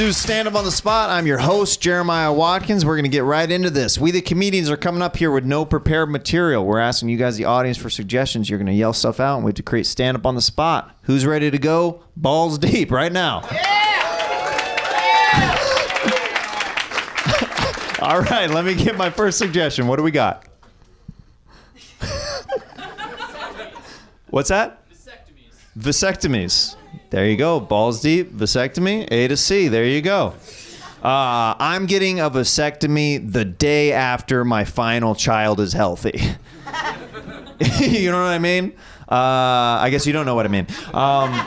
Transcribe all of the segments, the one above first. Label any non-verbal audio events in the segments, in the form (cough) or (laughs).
To Stand Up on the Spot. I'm your host, Jeremiah Watkins. We're going to get right into this. We, the comedians, are coming up here with no prepared material. We're asking you guys, the audience, for suggestions. You're going to yell stuff out, and we have to create Stand Up on the Spot. Who's ready to go? Balls deep right now. Yeah! (laughs) All right, let me get my first suggestion. What do we got? (laughs) What's that? Vasectomies. There you go. Balls deep, vasectomy, A to C. There you go. Uh, I'm getting a vasectomy the day after my final child is healthy. (laughs) you know what I mean? Uh, I guess you don't know what I mean. Um, (laughs)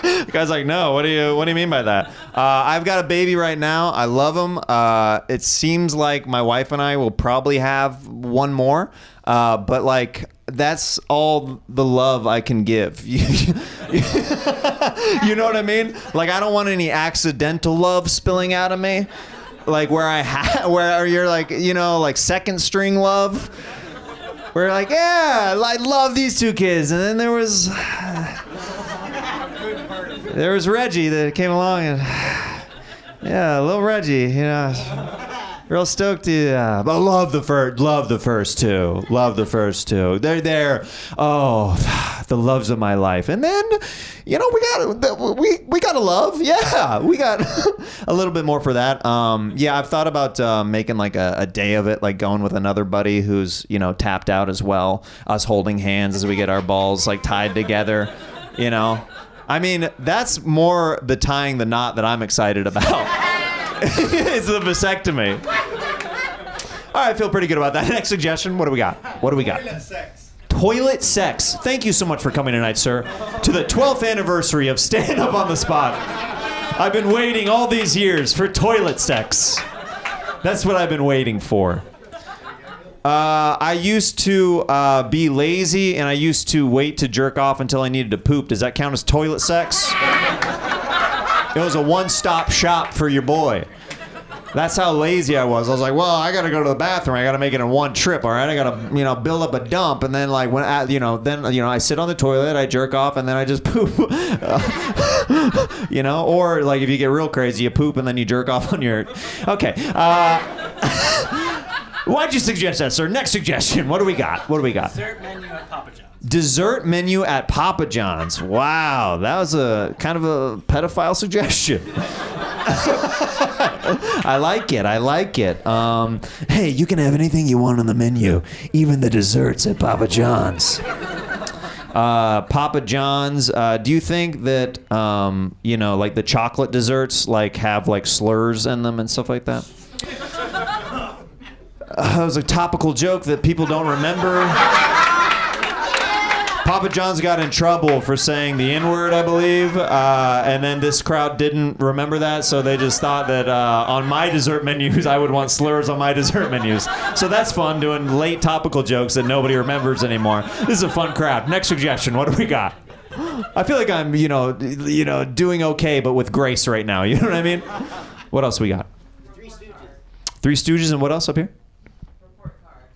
the guy's like, no. What do you What do you mean by that? Uh, I've got a baby right now. I love him. Uh, it seems like my wife and I will probably have one more. Uh, but like, that's all the love I can give. (laughs) you know what I mean? Like, I don't want any accidental love spilling out of me. Like where I ha- (laughs) where you're like, you know, like second string love. We're like, yeah, I love these two kids, and then there was (sighs) there was Reggie that came along and (sighs) yeah, little Reggie, you know, real stoked to. Uh, but love the first, love the first two, love the first two. They're there. Oh, (sighs) the loves of my life. And then, you know, we got we we got to love. (laughs) Yeah, we got (laughs) a little bit more for that. Um, yeah, I've thought about uh, making like a, a day of it, like going with another buddy who's you know tapped out as well. Us holding hands as we get our balls like tied together. You know. I mean, that's more the tying the knot that I'm excited about. (laughs) (laughs) it's the vasectomy. All right, I feel pretty good about that. (laughs) Next suggestion. What do we got? What do we got? Toilet sex. Toilet sex. Thank you so much for coming tonight, sir, to the 12th anniversary of Stand Up on the Spot. I've been waiting all these years for toilet sex. That's what I've been waiting for. Uh, I used to uh, be lazy and I used to wait to jerk off until I needed to poop. Does that count as toilet sex? It was a one stop shop for your boy. That's how lazy I was. I was like, well, I got to go to the bathroom. I got to make it in one trip. All right, I got to, you know, build up a dump, and then like when, I, you know, then you know, I sit on the toilet, I jerk off, and then I just (laughs) poop. you know, or like if you get real crazy, you poop and then you jerk off on your. Okay. Uh, (laughs) Why'd you suggest that, sir? Next suggestion. What do we got? What do we got? Dessert menu at Papa John's. Dessert menu at Papa John's. Wow, that was a kind of a pedophile suggestion. (laughs) I like it. I like it. Um, hey, you can have anything you want on the menu, even the desserts at Papa John's. Uh, Papa John's. Uh, do you think that um, you know, like the chocolate desserts, like have like slurs in them and stuff like that? (laughs) Uh, it was a topical joke that people don't remember. Papa John's got in trouble for saying the N word, I believe, uh, and then this crowd didn't remember that, so they just thought that uh, on my dessert menus, I would want slurs on my dessert menus. So that's fun doing late topical jokes that nobody remembers anymore. This is a fun crowd. Next suggestion. What do we got? I feel like I'm, you know, you know, doing okay, but with grace right now. (laughs) You know what I mean? What else we got? Three Stooges. Three Stooges and what else up here?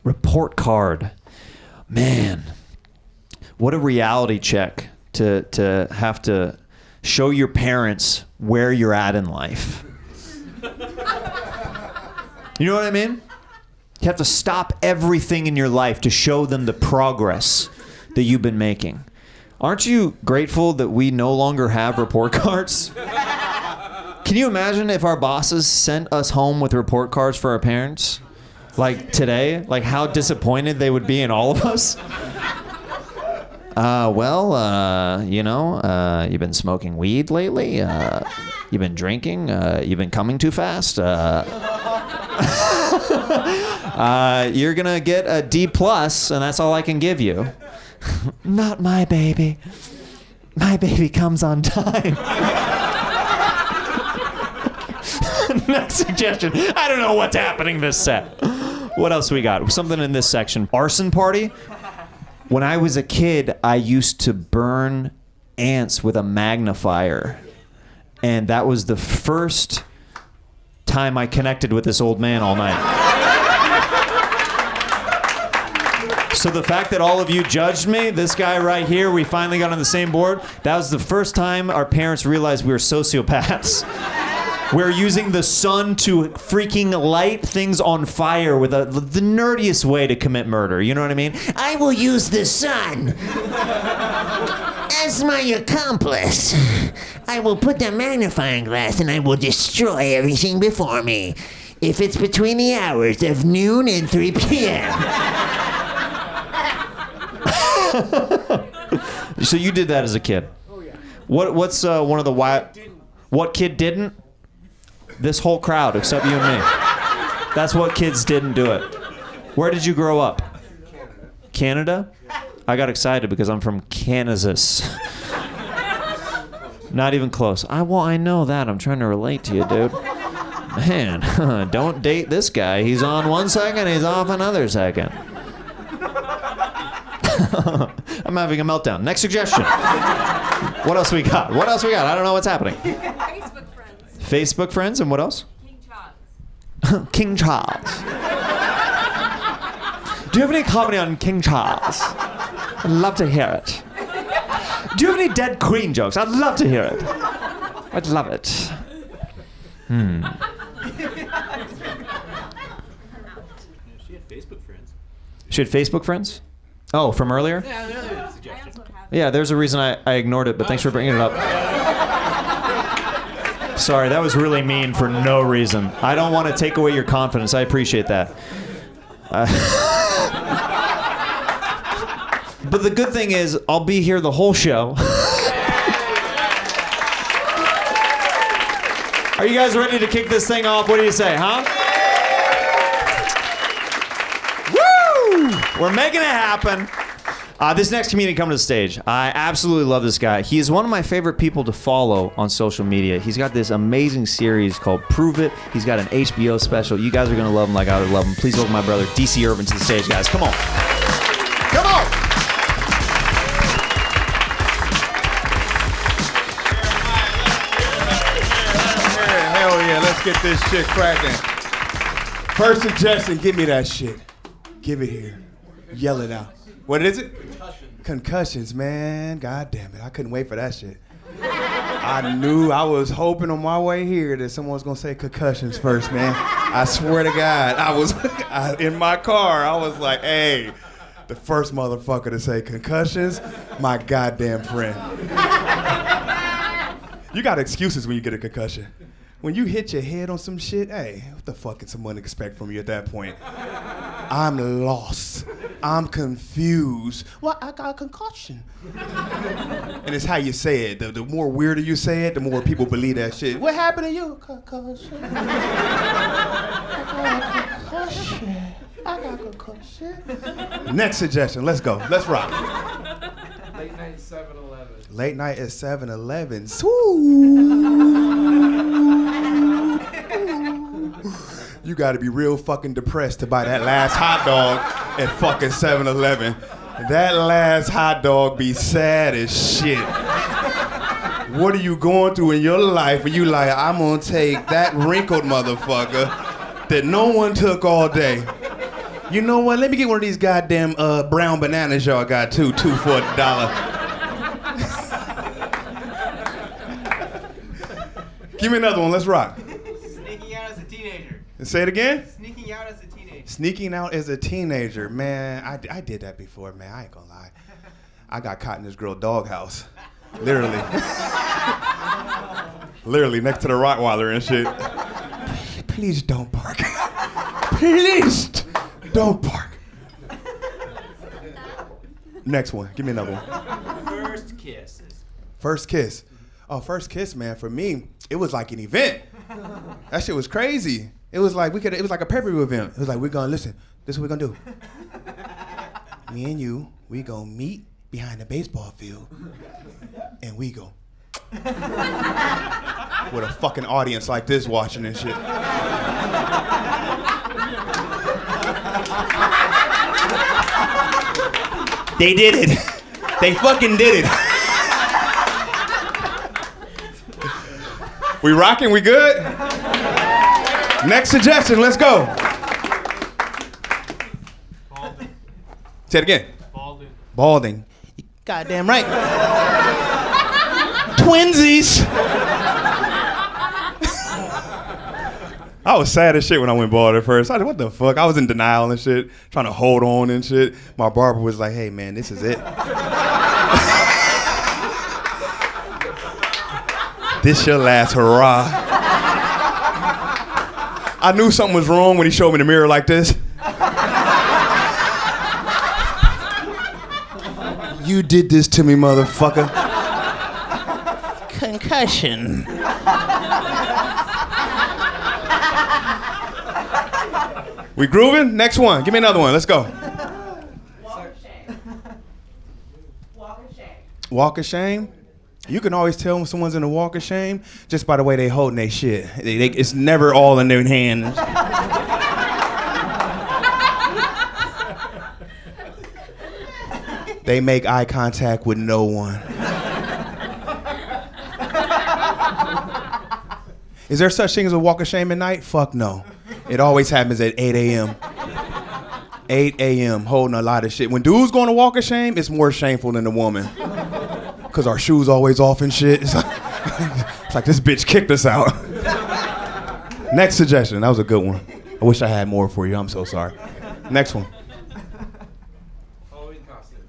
Report card. Man, what a reality check to to have to show your parents where you're at in life. (laughs) You know what I mean? You have to stop everything in your life to show them the progress that you've been making. Aren't you grateful that we no longer have report (laughs) cards? Can you imagine if our bosses sent us home with report cards for our parents? Like today? Like how disappointed they would be in all of us? Uh, well, uh, you know, uh, you've been smoking weed lately. Uh, you've been drinking. Uh, you've been coming too fast. Uh, (laughs) you're gonna get a D plus, and that's all I can give you. (laughs) Not my baby. My baby comes on time. (laughs) Next suggestion. I don't know what's happening this set. What else we got? Something in this section. Arson party. When I was a kid, I used to burn ants with a magnifier. And that was the first time I connected with this old man all night. So the fact that all of you judged me, this guy right here, we finally got on the same board. That was the first time our parents realized we were sociopaths. We're using the sun to freaking light things on fire with a, the nerdiest way to commit murder. You know what I mean? I will use the sun as my accomplice. I will put the magnifying glass and I will destroy everything before me. If it's between the hours of noon and 3 p.m. (laughs) So you did that as a kid. Oh yeah. What What's uh, one of the why? What kid didn't? This whole crowd, except you and me. That's what kids didn't do it. Where did you grow up? Canada. I got excited because I'm from Kansas. (laughs) Not even close. I well, I know that. I'm trying to relate to you, dude. Man, (laughs) don't date this guy. He's on one second, he's off another second. (laughs) I'm having a meltdown. Next suggestion. What else we got? What else we got? I don't know what's happening. Facebook friends. And what else? King Charles. (laughs) King Charles. Do you have any comedy on King Charles? I'd love to hear it. Do you have any dead queen jokes? I'd love to hear it. I'd love it. Hmm. She had Facebook friends. She had Facebook friends? Oh, from earlier? Yeah, earlier I suggestion. Yeah, there's a reason I, I ignored it, but thanks for bringing it up. Sorry, that was really mean for no reason. I don't want to take away your confidence. I appreciate that. Uh, (laughs) but the good thing is, I'll be here the whole show. (laughs) Are you guys ready to kick this thing off? What do you say, huh? Woo! We're making it happen. Uh, this next comedian coming to the stage, I absolutely love this guy. He is one of my favorite people to follow on social media. He's got this amazing series called Prove It. He's got an HBO special. You guys are gonna love him like I would love him. Please welcome my brother DC Irvin to the stage, guys. Come on, come on. Hell yeah, let's get this shit cracking. First suggestion, give me that shit. Give it here. Yell it out. What is it? Concussions, man. God damn it. I couldn't wait for that shit. I knew I was hoping on my way here that someone was gonna say concussions first, man. I swear to God, I was (laughs) I, in my car. I was like, "Hey, the first motherfucker to say concussions, my goddamn friend." You got excuses when you get a concussion. When you hit your head on some shit, hey, what the fuck can someone expect from you at that point? (laughs) I'm lost. I'm confused. Well, I got a concussion. (laughs) and it's how you say it. The, the more weirder you say it, the more people believe that shit. What happened to you? Concussion. (laughs) I got a concussion. I got a concussion. Next suggestion. Let's go. Let's rock. Late night 7 Eleven. Late night at 7 Eleven. You gotta be real fucking depressed to buy that last hot dog at fucking 7 Eleven. That last hot dog be sad as shit. What are you going through in your life where you like, I'm gonna take that wrinkled motherfucker that no one took all day? You know what? Let me get one of these goddamn uh, brown bananas y'all got too, two for a dollar. Give me another one. Let's rock. Sneaking out as a Say it again. Sneaking out as a teenager. Sneaking out as a teenager, man. I, I did that before, man. I ain't gonna lie. I got caught in this girl doghouse, literally, (laughs) literally next to the Rottweiler and shit. Please don't bark. Please don't bark. Next one. Give me another one. First kisses. First kiss. Oh, first kiss, man. For me, it was like an event. That shit was crazy. It was like we could. It was like a pay-per-view event. It was like we're gonna listen. This is what we're gonna do. (laughs) Me and you, we gonna meet behind the baseball field, and we go (laughs) with a fucking audience like this watching and shit. They did it. They fucking did it. (laughs) We rocking? We good? Next suggestion. Let's go. Say it again. Balding. Balding. Goddamn right. (laughs) Twinsies. (laughs) I was sad as shit when I went bald at first. I was, like, what the fuck? I was in denial and shit, trying to hold on and shit. My barber was like, "Hey man, this is it. (laughs) this your last hurrah." I knew something was wrong when he showed me the mirror like this. You did this to me, motherfucker. Concussion. We grooving? Next one. Give me another one. Let's go. Walk of shame. Walk of shame. Walk of shame. You can always tell when someone's in a walk of shame just by the way they holding their shit. They- they- it's never all in their hands. (laughs) they make eye contact with no one. Is there such thing as a walk of shame at night? Fuck no. It always happens at 8 a.m. 8 a.m. holding a lot of shit. When dudes going to walk of shame, it's more shameful than the woman. Cause our shoes always off and shit. It's like, (laughs) it's like this bitch kicked us out. (laughs) Next suggestion. That was a good one. I wish I had more for you. I'm so sorry. Next one. Halloween costumes.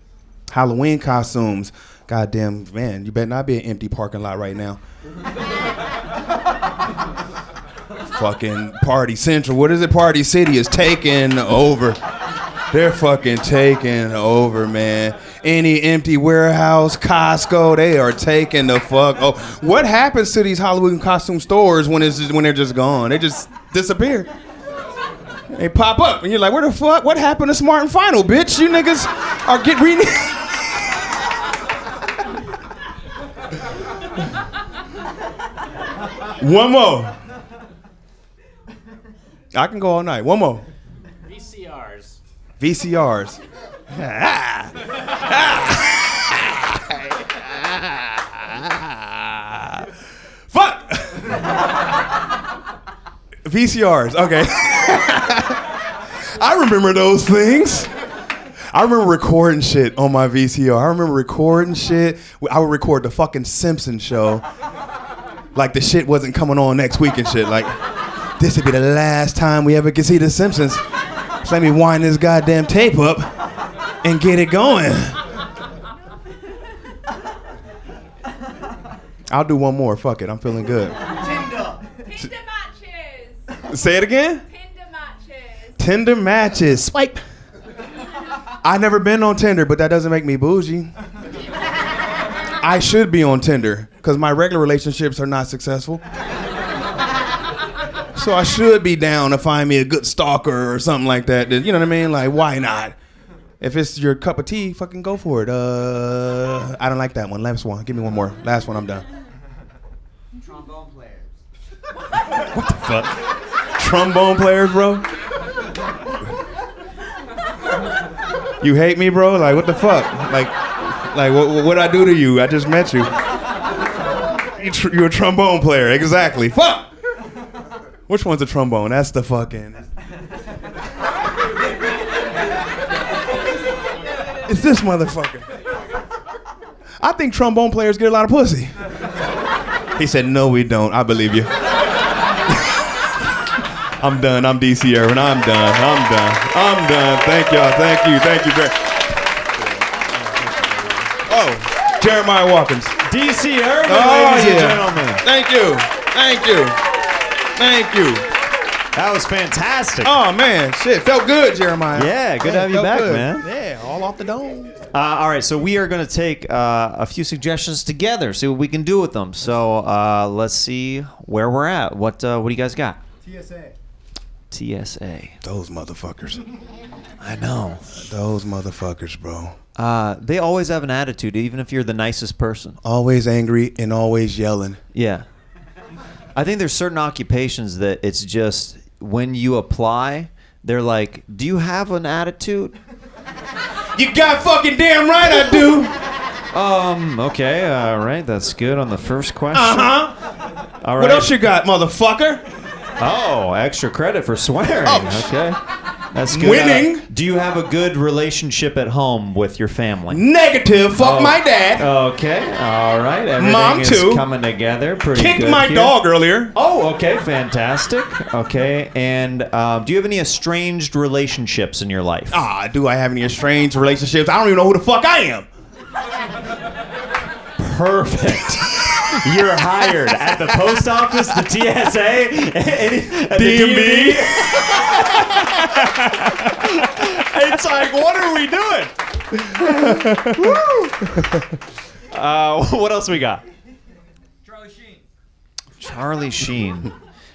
Halloween costumes. Goddamn man, you better not be an empty parking lot right now. (laughs) fucking Party Central. What is it? Party City is taking over. They're fucking taking over, man. Any empty warehouse, Costco, they are taking the fuck. Oh, what happens to these Halloween costume stores when it's when they're just gone? They just disappear. They pop up, and you're like, "Where the fuck? What happened to Smart and Final, bitch? You niggas are get re." (laughs) One more. I can go all night. One more. VCRs. VCRs. Fuck. VCRs. Okay. I remember those things. I remember recording shit on my VCR. I remember recording shit. I would record the fucking Simpsons show. Like the shit wasn't coming on next week and shit. Like, this would be the last time we ever get see the Simpsons. So let me wind this goddamn tape up and get it going. I'll do one more. Fuck it. I'm feeling good. Tinder matches. Say it again. Tinder matches. Tinder matches. Swipe. I never been on Tinder, but that doesn't make me bougie. I should be on Tinder because my regular relationships are not successful. So I should be down to find me a good stalker or something like that. You know what I mean? Like, why not? If it's your cup of tea, fucking go for it. Uh, I don't like that one. Last one. Give me one more. Last one. I'm done. Trombone players. What the fuck. Trombone players, bro. You hate me, bro? Like what the fuck? Like, like what what I do to you? I just met you. You tr- You're a trombone player, exactly. Fuck. Which one's a trombone? That's the fucking. It's this motherfucker. I think trombone players get a lot of pussy. He said, "No, we don't." I believe you. I'm done. I'm DC Irvin. I'm done. I'm done. I'm done. Thank y'all. Thank you. Thank you very. Oh, Jeremiah Watkins. DC Irvin, Oh, ladies yeah. and gentlemen. Thank you. Thank you. Thank you. That was fantastic. Oh man, shit, felt good, Jeremiah. Yeah, good to have you felt back, good. man. Yeah, all off the dome. Uh, all right, so we are going to take uh, a few suggestions together, see what we can do with them. So uh, let's see where we're at. What uh, what do you guys got? TSA. TSA. Those motherfuckers. I know. Those motherfuckers, bro. Uh, they always have an attitude, even if you're the nicest person. Always angry and always yelling. Yeah. I think there's certain occupations that it's just when you apply, they're like, "Do you have an attitude?" (laughs) You got fucking damn right I do. Um. Okay. All right. That's good on the first question. Uh huh. All right. What else you got, motherfucker? Oh, extra credit for swearing. Oh, okay. That's good. Winning. Uh, do you have a good relationship at home with your family? Negative. Fuck Oh. my dad. Okay. All right. Everything Mom, is too. coming together. Pretty Kicked good my here. dog earlier. Oh, okay, fantastic. Okay, and um, do you have any estranged relationships in your life? Ah, do I have any estranged relationships? I don't even know who the fuck I am. Perfect. You're hired at the post office, the TSA, any- at the DMV. DMV. (laughs) it's like, what are we doing? (laughs) Woo! (laughs) Uh, what else we got? Charlie Sheen. Charlie Sheen.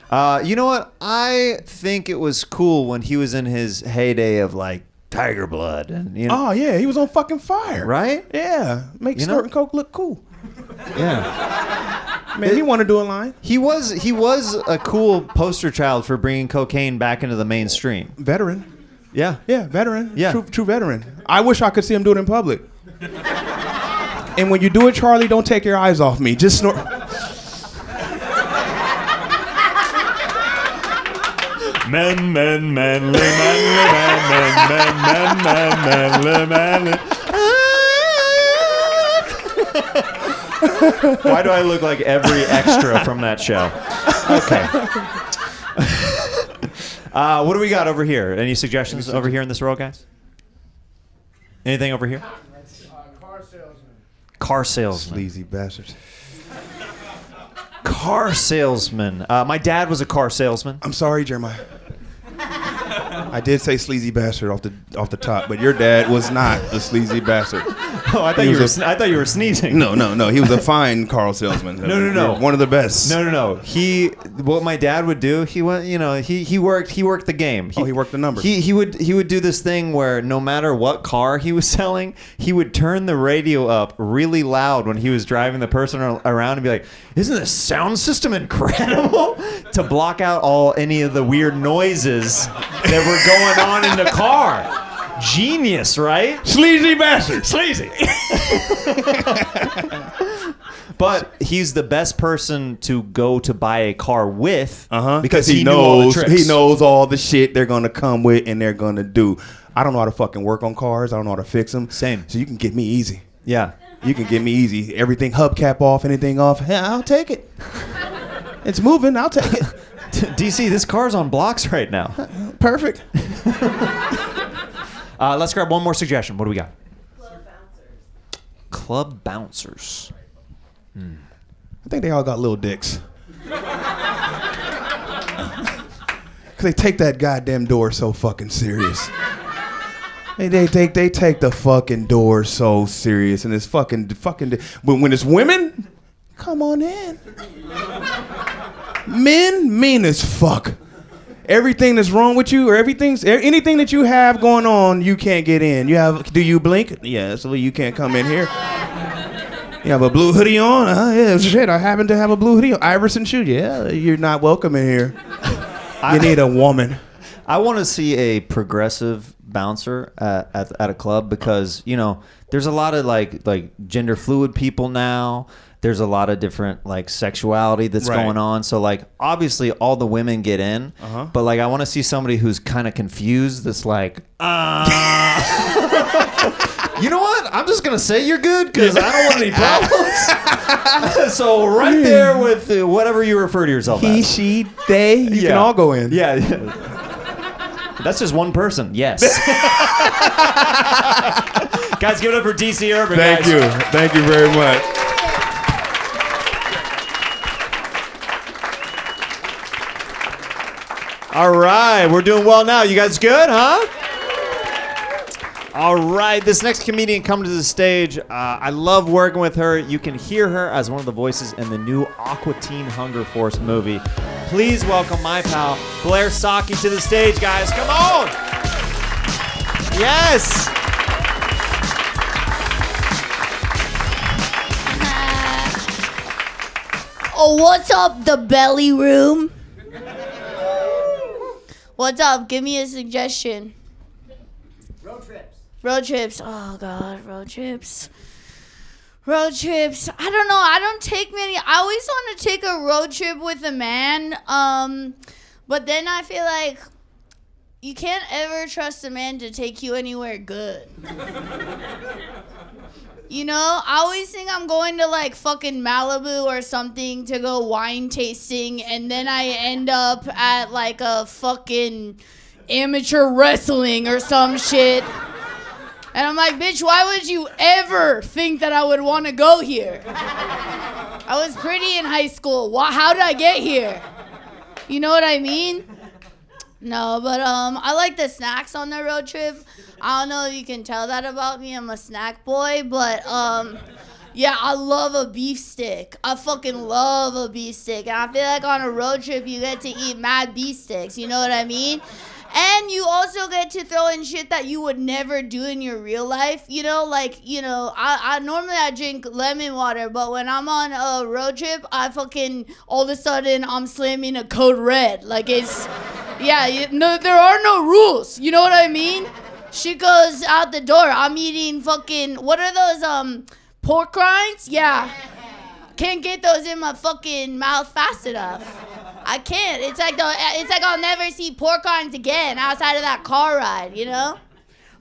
Uh, you know what? I think it was cool when he was in his heyday of like Tiger Blood, and you know, Oh yeah, he was on fucking fire. right? Yeah, make You know- snorting coke look cool. Yeah. Man, he want to do a line. He was he was a cool poster child for bringing cocaine back into the mainstream. Veteran. Yeah. Yeah, veteran. Yeah. True, true veteran. I wish I could see him do it in public. and when you do it, Charlie, don't take your eyes off me. Just snort. Men, men, manly, manly, men, men, men, men, men, manly, manly. Why do I look like every extra from that show? Okay. uh, what do we got over here? Any suggestions over here in this row, guys? Anything over here? Car salesman. Car salesman. Sleazy bastards. Car salesman. Uh, my dad was a car salesman. I'm sorry, Jeremiah. (laughs) I did say sleazy bastard off the off the top, but your dad was not a sleazy bastard. (laughs) Oh, I thought He you were. was a- sn- I thought you were sneezing. No, no, no. He was a (laughs) fine Carl salesman. No, no, no. One of the best. No, no, no. He, what my dad would do, he went, you know, he he worked, he worked the game. Oh, he worked the numbers. He he would he would do this thing where no matter what car he was selling, he would turn the radio up really loud when he was driving the person around and be like, "Isn't the sound system incredible?" to block out all any of the weird noises that were going on in the car. Genius, right? Sleazy bastard. Sleazy. but he's the best person to go to buy a car with Uh huh. because he, he, knew all the knows tricks. he knows all the shit they're gonna come with and they're gonna do. I don't know how to fucking work on cars. I don't know how to fix them. Same. So you can get me easy. Yeah. You can get me easy. Everything hubcap off, anything off. Yeah, I'll take it. It's moving. I'll take it. (laughs) (laughs) DC, this car's on blocks right now. Perfect. (laughs) Uh, let's grab one more suggestion. What do we got? Club bouncers. Club bouncers. Hmm. I think they all got little dicks. Cause (laughs) they take that goddamn door so fucking serious. They, they, they, they take the fucking door so serious, and it's fucking fucking. When it's women, come on in. Men mean as fuck. Everything that's wrong with you, or everything's anything that you have going on, you can't get in. You have? Do you blink? Yeah, so you can't come in here. You have a blue hoodie on? Uh, yeah, shit. I happen to have a blue hoodie on. Iverson shoe. Yeah, you're not welcome in here. You need a woman. I want to see a progressive bouncer at, at, at a club because you know there's a lot of like like gender fluid people now. There's a lot of different like sexuality that's Right. going on. So like obviously all the women get in, Uh-huh. but like I want to see somebody who's kind of confused. That's like, uh, (laughs) you know what? I'm just gonna say you're good because I don't want any problems. (laughs) so right there with uh, whatever you refer to yourself He, as. she, they. You can all go in. Yeah. yeah. That's just one person. Yes. (laughs) guys, give it up for DC Irvin. Thank guys. you. Thank you very much. All right, we're doing well now. You guys good, huh? All right, this next comedian come to the stage. Uh, I love working with her. You can hear her as one of the voices in the new Aqua Teen Hunger Force movie. Please welcome my pal Blair Socci to the stage, guys. Come on! Yes. Oh, what's up, the belly room? What's up? Give me a suggestion. Road trips. Road trips. Oh God, road trips. Road trips. I don't know. I don't take many. I always want to take a road trip with a man. Um, but then I feel like you can't ever trust a man to take you anywhere good. (laughs) You know, I always think I'm going to like fucking Malibu or something to go wine tasting, and then I end up at like a fucking amateur wrestling or some shit. And I'm like, bitch, why would you ever think that I would want to go here? I was pretty in high school. Why, how did I get here? You know what I mean? No, but um, I like the snacks on the road trip. I don't know if you can tell that about me. I'm a snack boy, but um, yeah, I love a beef stick. I fucking love a beef stick, and I feel like on a road trip you get to eat mad beef sticks. You know what I mean? And you also get to throw in shit that you would never do in your real life. You know, like, you know, I, I normally I drink lemon water, but when I'm on a road trip, I fucking all of a sudden I'm slamming a code red. Like it's yeah, you, no there are no rules. You know what I mean? She goes out the door. I'm eating fucking what are those um pork rinds? Yeah. Can't get those in my fucking mouth fast enough. I can't. It's like the, it's like I'll never see pork rinds again outside of that car ride, you know.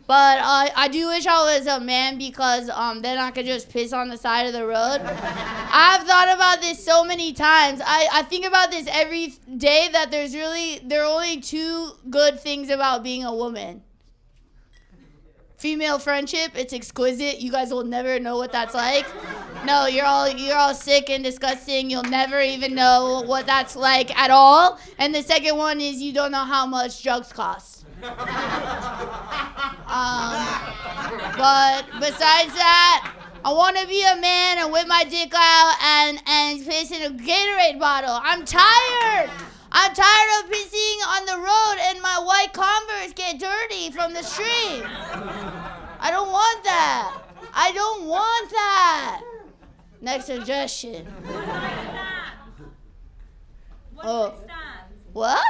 But uh, I do wish I was a man because um, then I could just piss on the side of the road. I've thought about this so many times. I, I think about this every day that there's really there are only two good things about being a woman. Female friendship, it's exquisite. You guys will never know what that's like. No, you're all you're all sick and disgusting. You'll never even know what that's like at all. And the second one is you don't know how much drugs cost. (laughs) Um, but besides that, I want to be a man and whip my dick out and and piss in a Gatorade bottle. I'm tired. I'm tired of pissing on the road and my white Converse get dirty from the street. I don't want that. I don't want that. Next suggestion. Oh. What?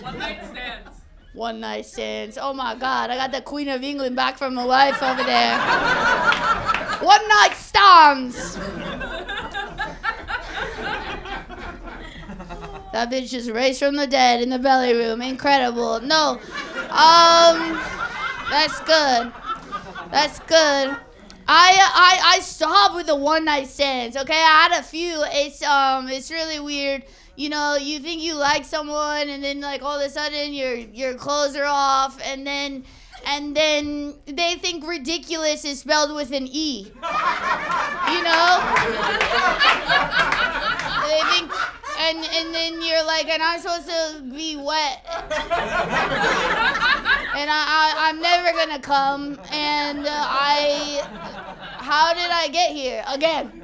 One night stands. One night stands. Oh my God, I got the Queen of England back from the life over there. (laughs) One night stands. That bitch just raised from the dead in the belly room. Incredible. No. Um, that's good. That's good. I I I stopped with the one night stands. Okay, I had a few. It's um it's really weird. You know, you think you like someone, and then like all of a sudden your your clothes are off, and then and then they think ridiculous is spelled with an e. You know? they think and and then you're like, and I'm supposed to be wet, and I, I I'm never gonna come, and uh, I, how did I get here again?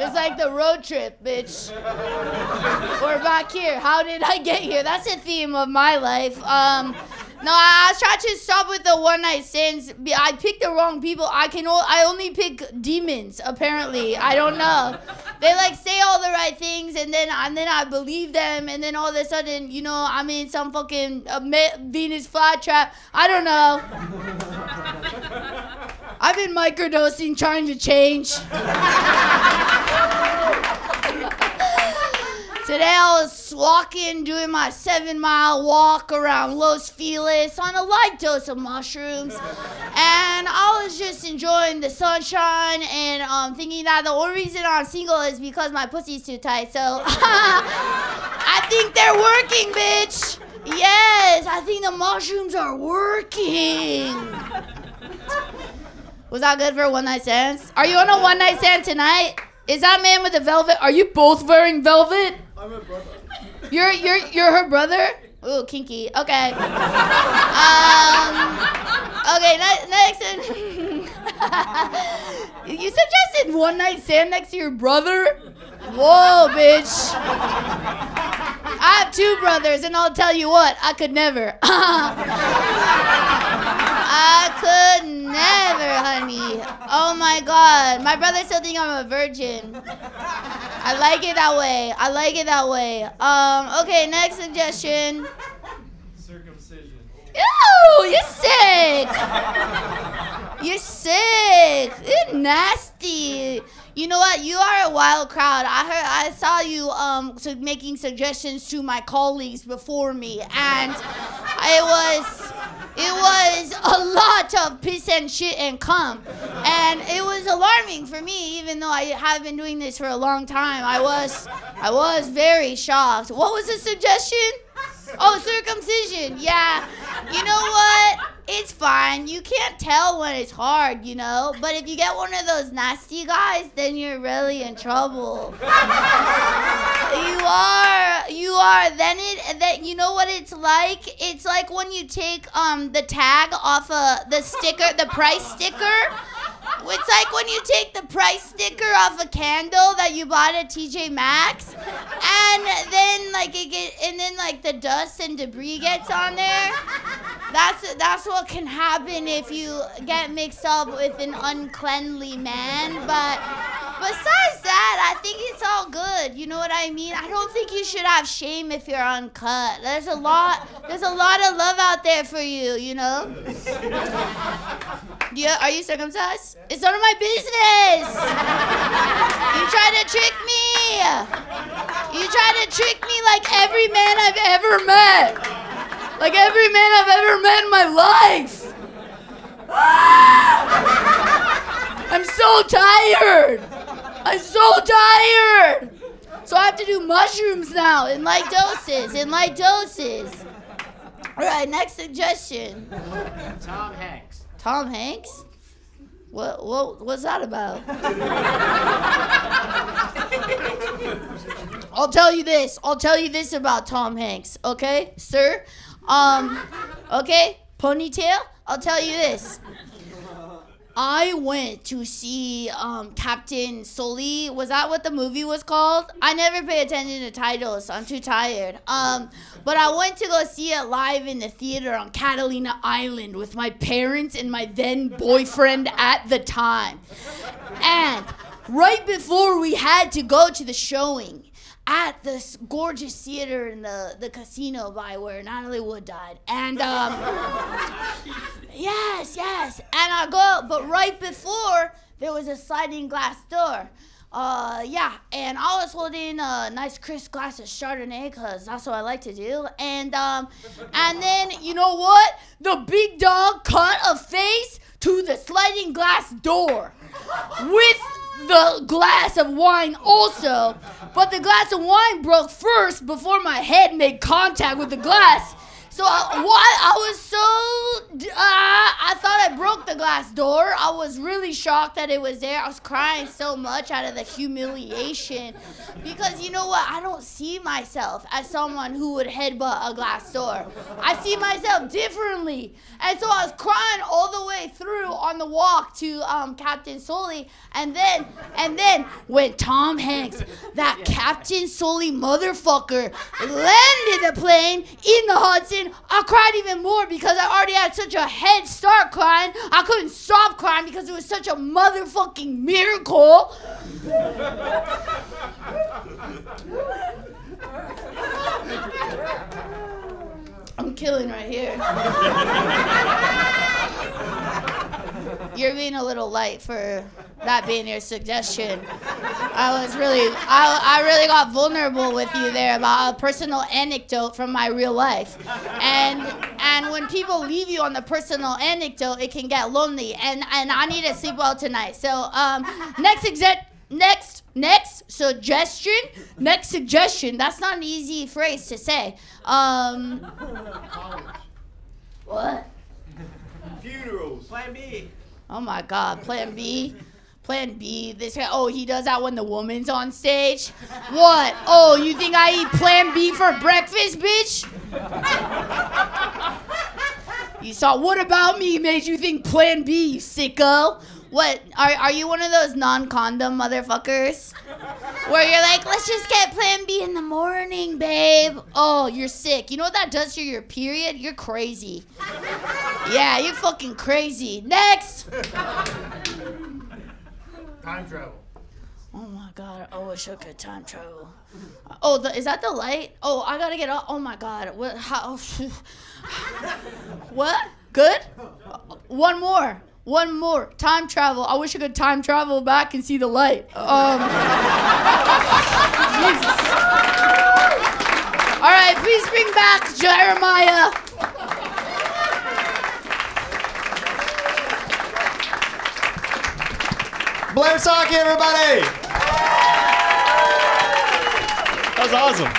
It's like the road trip, bitch. We're back here. How did I get here? That's a theme of my life. Um, no, I, I trying to stop with the one night stands. I picked the wrong people. I can. O- I only pick demons. Apparently, I don't know. They like say all the right things, and then and then I believe them, and then all of a sudden, you know, I'm in some fucking uh, Venus flytrap. I don't know. I've been microdosing, trying to change. (laughs) Today I was walking, doing my seven mile walk around Los Feliz on a light dose of mushrooms. (laughs) And I was just enjoying the sunshine and um, thinking that the only reason I'm single is because my pussy's too tight. So (laughs) I think they're working, bitch. Yes, I think the mushrooms are working. (laughs) Was that good for one night stands? Are you on a one night stand tonight? Is that man with the velvet? Are you both wearing velvet? I'm a brother. You're you're you're her brother? Ooh, kinky. Okay. Um. Okay. Ne- next. (laughs) you suggested one night stand next to your brother? Whoa, bitch. I have two brothers, and I'll tell you what, I could never. (laughs) I could never, honey. Oh my god. My brother still think I'm a virgin. I like it that way. I like it that way. Um, okay, next suggestion. Circumcision. Ew, you're sick. You're sick. You're nasty. You know what? You are a wild crowd. I heard, I saw you um making suggestions to my colleagues before me, and it was, it was a lot of piss and shit and cum, and it was alarming for me. Even though I have been doing this for a long time, I was, I was very shocked. What was the suggestion? Oh, circumcision. Yeah. You know what? It's fine. You can't tell when it's hard, you know? But if you get one of those nasty guys, then you're really in trouble. you are. You are. Then it that you know what it's like? It's like when you take um the tag off of the sticker, the price sticker. It's like when you take the price sticker off a candle that you bought at TJ Maxx, and then like it get, and then like the dust and debris gets on there. That's that's what can happen if you get mixed up with an uncleanly man. But besides that, I think it's all good. You know what I mean? I don't think you should have shame if you're uncut. There's a lot there's a lot of love out there for you. You know. (laughs) Yeah, are you circumcised? It's none of my business. You try to trick me. You try to trick me like every man I've ever met. Like every man I've ever met in my life. Ah! I'm so tired. I'm so tired. So I have to do mushrooms now in light doses. In light doses. All right, next suggestion. Tom Hanks. Tom Hanks? What what what's that about? (laughs) I'll tell you this. I'll tell you this about Tom Hanks, okay, sir? Um okay, ponytail? I'll tell you this. I went to see um, Captain Sully. Was that what the movie was called? I never pay attention to titles. I'm too tired. Um, but I went to go see it live in the theater on Catalina Island with my parents and my then boyfriend at the time. And right before we had to go to the showing at this gorgeous theater in the, the casino by where Natalie Wood died. And um, (laughs) Yes, yes. And I go, out, but right before there was a sliding glass door. Uh, yeah, and I was holding a nice crisp glass of Chardonnay because that's what I like to do. And um, and then you know what? The big dog cut a face to the sliding glass door with the glass of wine also. But the glass of wine broke first before my head made contact with the glass. So I, what? I was so uh, I thought I broke the glass door. I was really shocked that it was there. I was crying so much out of the humiliation because you know what? I don't see myself as someone who would headbutt a glass door. I see myself differently, and so I was crying all the way through on the walk to um, Captain Sully, and then and then when Tom Hanks, that Captain Sully motherfucker, landed the plane in the Hudson. I cried even more because I already had such a head start crying. I couldn't stop crying because it was such a motherfucking miracle. I'm killing right here. You're being a little light for that being your suggestion. I was really, I, I really got vulnerable with you there about a personal anecdote from my real life, and and when people leave you on the personal anecdote, it can get lonely, and and I need to sleep well tonight. So um, next exec, next next suggestion, next suggestion. That's not an easy phrase to say. Um, what? Funerals. Plan B. Oh my God, Plan B. Plan B. This guy. Oh, he does that when the woman's on stage. What? Oh, you think I eat Plan B for breakfast, bitch? You saw. What about me made you think Plan B, sicko? What? Are are you one of those non-condom motherfuckers? Where you're like, let's just get Plan B in the morning, babe. Oh, you're sick. You know what that does to your period? You're crazy. Yeah, you're fucking crazy. Next. Time travel. Oh my god, oh, I wish I could time travel. Oh, the, is that the light? Oh, I gotta get up. Oh my god, what? How? (laughs) what? Good? One more. One more time travel. I wish I could time travel back and see the light. Um, Jesus. All right, please bring back Jeremiah. Blair Socci, everybody! That was awesome.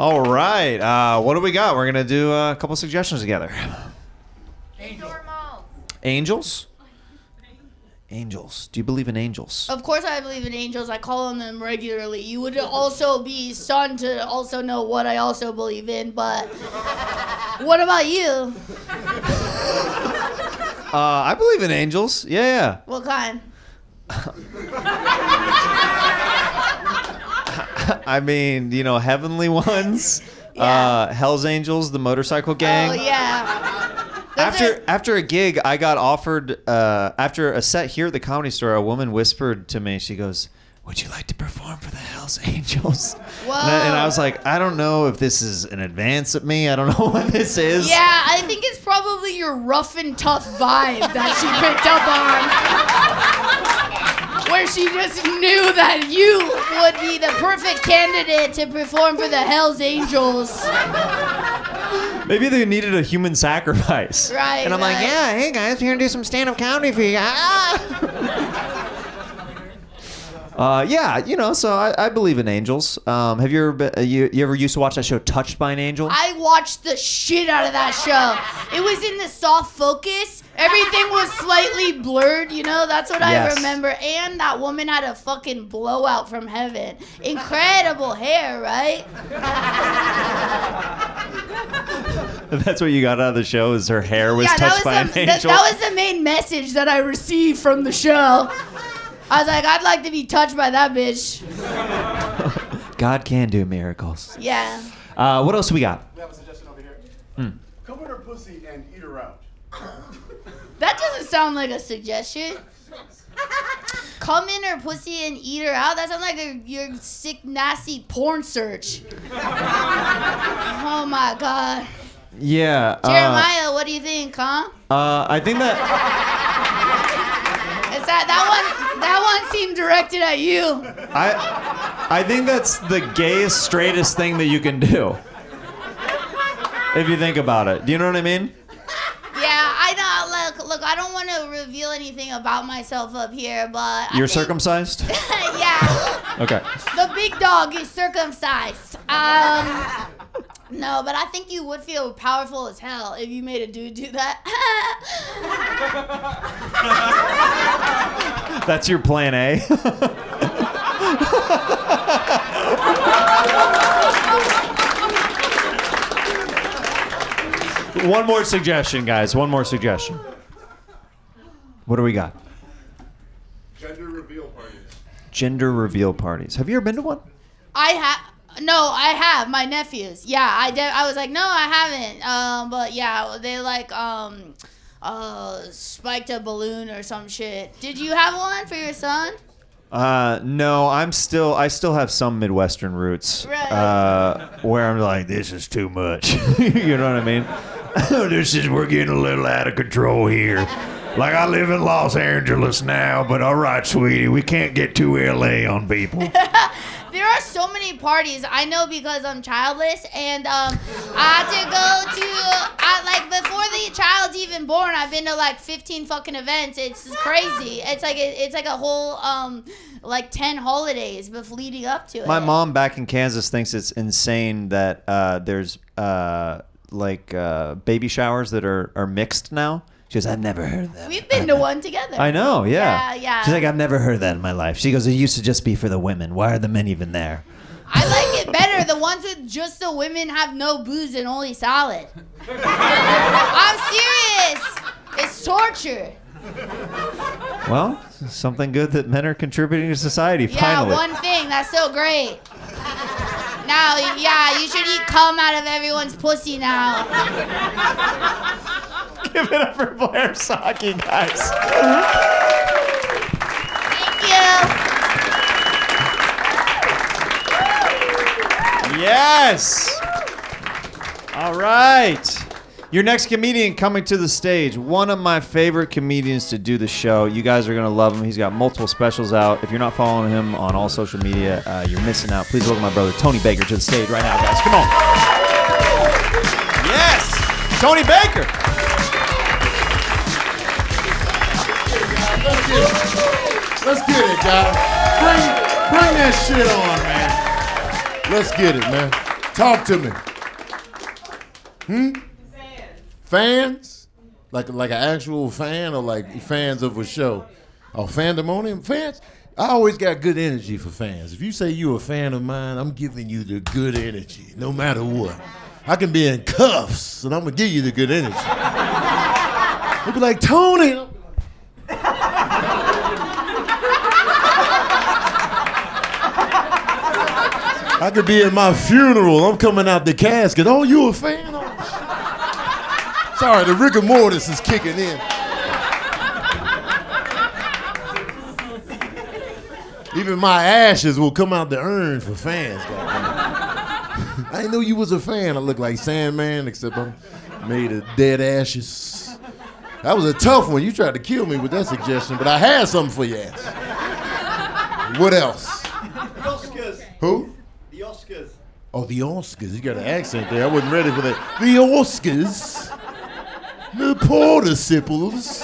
All right, uh, what do we got? We're gonna do a couple suggestions together. Angels. Angels. Do you believe in angels? Of course, I believe in angels. I call on them regularly. You would also be stunned to also know what I also believe in, but (laughs) what about you? Uh, I believe in angels. Yeah, yeah. What kind? (laughs) I mean, you know, heavenly ones. Yeah. Uh, Hell's Angels, the motorcycle gang. Oh yeah. After are- after a gig, I got offered uh, after a set here at the Comedy Store. A woman whispered to me, she goes, "Would you like to perform for the Hell's Angels?" And I, and I was like, "I don't know if this is an advance at me. I don't (laughs) know what this is." yeah, I think it's probably your rough and tough vibe that she picked up on. Where she just knew that you would be the perfect candidate to perform for the Hells Angels. Maybe they needed a human sacrifice. Right. And I'm like, yeah, hey guys, we're here to do some stand-up comedy for you guys. (laughs) Uh, yeah, you know. So I, I believe in angels. Um, have you ever been, uh, you, you ever used to watch that show Touched by an Angel? I watched the shit out of that show. It was in the soft focus. Everything was slightly blurred, you know? That's what I remember. And that woman had a fucking blowout from heaven. Incredible hair, right? (laughs) That's what you got out of the show. Is her hair was yeah, touched by an was, the, that, angel? that was the main message that I received from the show. I was like, I'd like to be touched by that bitch. (laughs) God can do miracles. Yeah. Uh, what else we got? We have a suggestion over here. Hmm. Come with her pussy and eat her out. (laughs) That doesn't sound like a suggestion. (laughs) Come in her pussy and eat her out. That sounds like a, your sick, nasty porn search. oh my god. Yeah. uh, Jeremiah, what do you think, huh? Uh, I think that Is that that one? That one seemed directed at you. I I think that's the gayest, straightest thing that you can do. If you think about it, do you know what I mean? Yeah, I know. Look, look. I don't want to reveal anything about myself up here, but You're think- circumcised. (laughs) yeah. Okay. The big dog is circumcised. Um, no, but I think you would feel powerful as hell if you made a dude do that. (laughs) That's your plan A. (laughs) One more suggestion, guys. One more suggestion. What do we got? Gender reveal parties. Gender reveal parties. Have you ever been to one? I have. No, I have my nephews. Yeah, I did. I was like, no, I haven't. Um, but yeah, they like um, uh, spiked a balloon or some shit. Did you have one for your son? Uh, no, I'm still. I still have some Midwestern roots. Right. Uh, where I'm like, this is too much. (laughs) you know what I mean? (laughs) this is we're getting a little out of control here. Like I live in Los Angeles now, but all right, sweetie, we can't get too LA on people. (laughs) There are so many parties. I know because I'm childless, and um, I had to go to. I like before the child's even born. I've been to like 15 fucking events. It's crazy. It's like a, it's like a whole um, like 10 holidays before leading up to it. My mom back in Kansas thinks it's insane that uh, there's uh, like uh, baby showers that are, are mixed now. She goes, I've never heard of that. We've been to one together. I know, yeah. Yeah, yeah. She's like, I've never heard that in my life. She goes, it used to just be for the women. Why are the men even there? I like it better. The ones with just the women have no booze and only salad. (laughs) I'm serious. It's torture. Well, something good that men are contributing to society. Finally. Yeah, finally. one thing. That's so great. Now, yeah, you should eat cum out of everyone's pussy now. (laughs) Give it up for Blair Socci, guys. Thank you. Yes. All right. Your next comedian coming to the stage. One of my favorite comedians to do the show. You guys are gonna love him. He's got multiple specials out. If you're not following him on all social media, uh, you're missing out. Please welcome my brother Tony Baker to the stage right now, guys. Come on. Yes, Tony Baker. Let's get it, guys. Bring, bring that shit on, man. Let's get it, man. Talk to me. Hmm? Fans? Like like an actual fan or like fans of a show? Oh, fandemonium? Fans? I always got good energy for fans. If you say you're a fan of mine, I'm giving you the good energy, no matter what. I can be in cuffs, and I'm gonna give you the good energy. They'll be like, Tony. I could be at my funeral. I'm coming out the casket. Oh, you a fan? Oh. Sorry, the rigor mortis is kicking in. Even my ashes will come out the urn for fans. I didn't know you was a fan. I look like Sandman, except I'm made of dead ashes. That was a tough one. You tried to kill me with that suggestion, but I had something for your ass. What else? Who? Oscars. Oh, the Oscars. You got an accent there. I wasn't ready for that. The Oscars. The participles.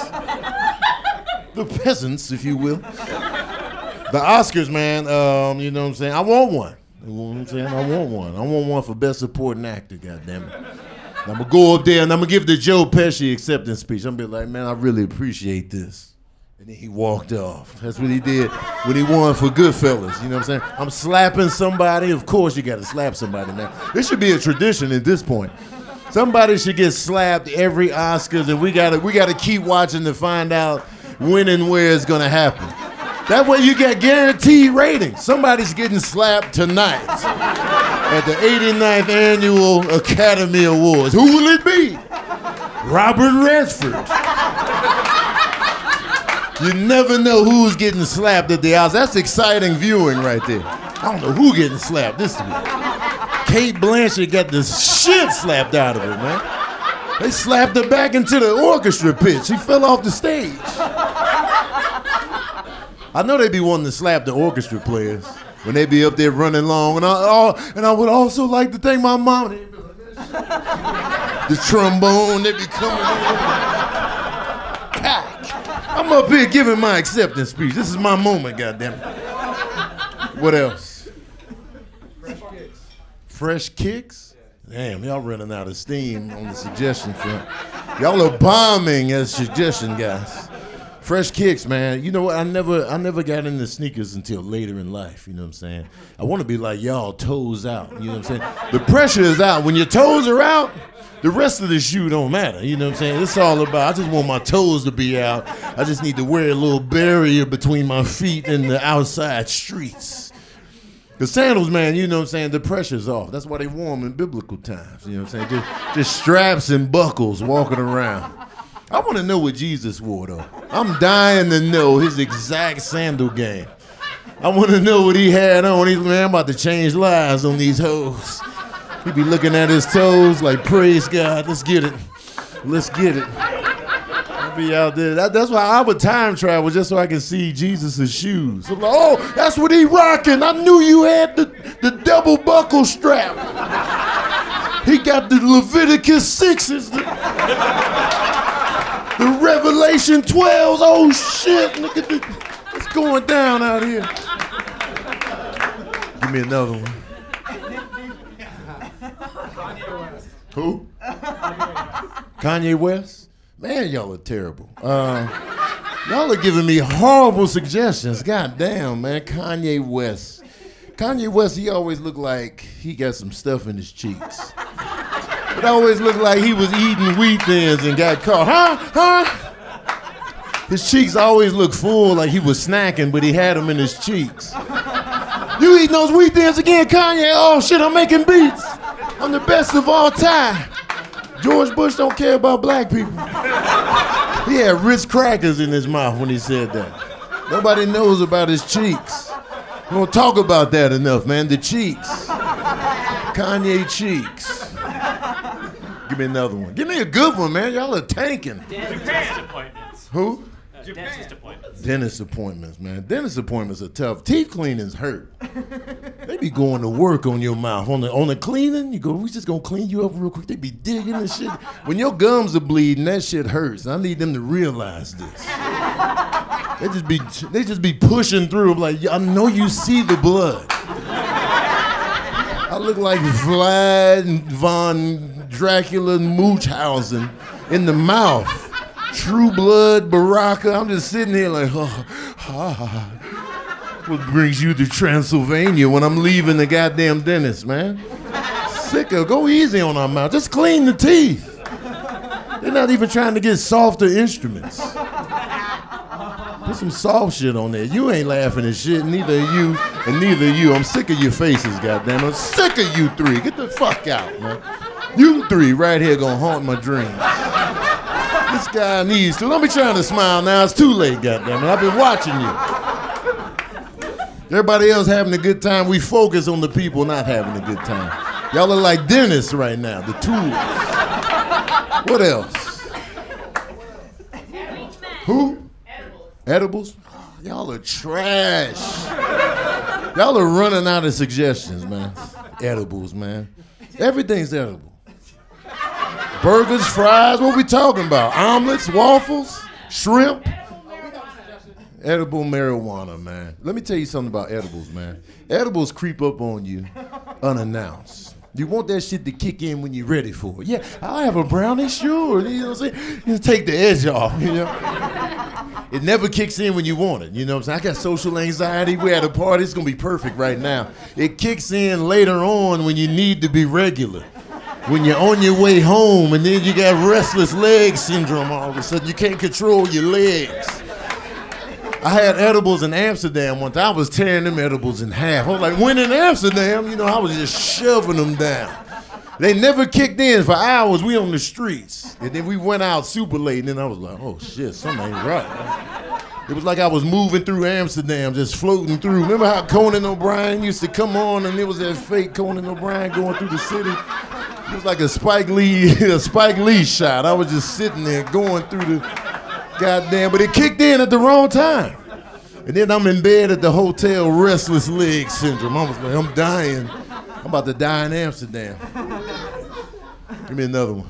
The peasants, if you will. The Oscars, man, um, you know what I'm saying? I want one. You know what I'm saying? I want one. I want one for Best Supporting Actor, goddammit. I'm gonna go up there and I'm gonna give the Joe Pesci acceptance speech. I'm gonna be like, man, I really appreciate this. And then he walked off. That's what he did when he won for Goodfellas. You know what I'm saying? I'm slapping somebody. Of course, you got to slap somebody now. This should be a tradition at this point. Somebody should get slapped every Oscars, and we gotta we gotta keep watching to find out when and where it's gonna happen. That way, you get guaranteed ratings. Somebody's getting slapped tonight at the 89th annual Academy Awards. Who will it be? Robert Redford. You never know who's getting slapped at the Oscars. That's exciting viewing right there. I don't know who getting slapped this week. Cate Blanchett got the shit slapped out of her, man. They slapped her back into the orchestra pit. She fell off the stage. I know they'd be wanting to slap the orchestra players when they'd be up there running long. And I, oh, and I would also like to thank my mom. The trombone, they be coming up here giving my acceptance speech. This is my moment, goddamn. What else? Fresh kicks? Damn, y'all running out of steam on the suggestion front. Y'all are bombing as suggestion guys. Fresh kicks, man. You know what? I never I never got into sneakers until later in life, you know what I'm saying? I want to be like y'all, toes out. You know what I'm saying? The pressure is out. When your toes are out, the rest of the shoe don't matter. You know what I'm saying? It's all about I just want my toes to be out. I just need to wear a little barrier between my feet and the outside streets. The sandals, man, you know what I'm saying? The pressure's off. That's why they wore them in biblical times. You know what I'm saying? Just, just straps and buckles walking around. I want to know what Jesus wore, though. I'm dying to know his exact sandal game. I want to know what he had on. He's, man, I'm about to change lives on these hoes. He be looking at his toes like, praise God, let's get it. Let's get it. I'll be out there. That- that's why I would time travel just so I can see Jesus' shoes. I'm like, oh, that's what he rocking. I knew you had the, the double buckle strap. He got the Leviticus sixes, the, the Revelation 12s. Oh shit, look at the, what's going down out here. Give me another one. Who? Kanye West? Man, y'all are terrible. Uh, y'all are giving me horrible suggestions. God damn, man. Kanye West. Kanye West, he always looked like he got some stuff in his cheeks. It always looked like he was eating wheat thins and got caught. Huh? Huh? His cheeks always looked full like he was snacking, but he had them in his cheeks. You eating those wheat thins again, Kanye? Oh shit, I'm making beats. I'm the best of all time. George Bush don't care about black people. He had Ritz crackers in his mouth when he said that. Nobody knows about his cheeks. We don't talk about that enough, man. The cheeks. Kanye cheeks. Give me another one. Give me me a good one, man. Y'all are tanking. Dentist appointments. Who? Dentist appointments. Dentist appointments, man. Dentist appointments are tough. Teeth cleaning's hurt. They be going to work on your mouth. On the on the cleaning, you go, we just gonna clean you up real quick. They be digging and shit. When your gums are bleeding, that shit hurts. I need them to realize this. They just be they just be pushing through. I'm like, I know you see the blood. I look like Vlad von Dracula Munchausen in the mouth. True blood Baraka. I'm just sitting here like, oh. What brings you to Transylvania when I'm leaving the goddamn dentist, man? Sick Sicker, go easy on our mouth. Just clean the teeth. They're not even trying to get softer instruments. Put some soft shit on there. You ain't laughing at shit, neither you, and neither you. I'm sick of your faces, goddamn. I'm sick of you three. Get the fuck out, man. You three right here gonna haunt my dreams. This guy needs to. Don't be trying to smile now. It's too late, goddamn it. I've been watching you. Everybody else having a good time. We focus on the people not having a good time. Y'all are like dentists right now, the tools. What else? Who? Edibles? Oh, y'all are trash. Y'all are running out of suggestions, man. Edibles, man. Everything's edible. Burgers, fries, what we talking about? Omelets, waffles, shrimp? Edible marijuana, man. Let me tell you something about edibles, man. Edibles creep up on you unannounced. You want that shit to kick in when you're ready for it. Yeah, I'll have a brownie, sure. You know what I'm saying? You take the edge off, you know? It never kicks in when you want it. You know what I'm saying? I got social anxiety. We're at a party. It's going to be perfect right now. It kicks in later on when you need to be regular. When you're on your way home and then you got restless leg syndrome all of a sudden. You can't control your legs. I had edibles in Amsterdam once. I was tearing them edibles in half. I was like, when in Amsterdam, you know, I was just shoving them down. They never kicked in for hours. We on the streets. And then we went out super late, and then I was like, oh shit, something ain't right. It was like I was moving through Amsterdam, just floating through. Remember how Conan O'Brien used to come on, and it was that fake Conan O'Brien going through the city? It was like a Spike Lee, (laughs) a Spike Lee shot. I was just sitting there going through the goddamn, but it kicked in at the wrong time. And then I'm in bed at the hotel, restless leg syndrome. I was like, I'm dying. I'm about to die in Amsterdam. Give me another one.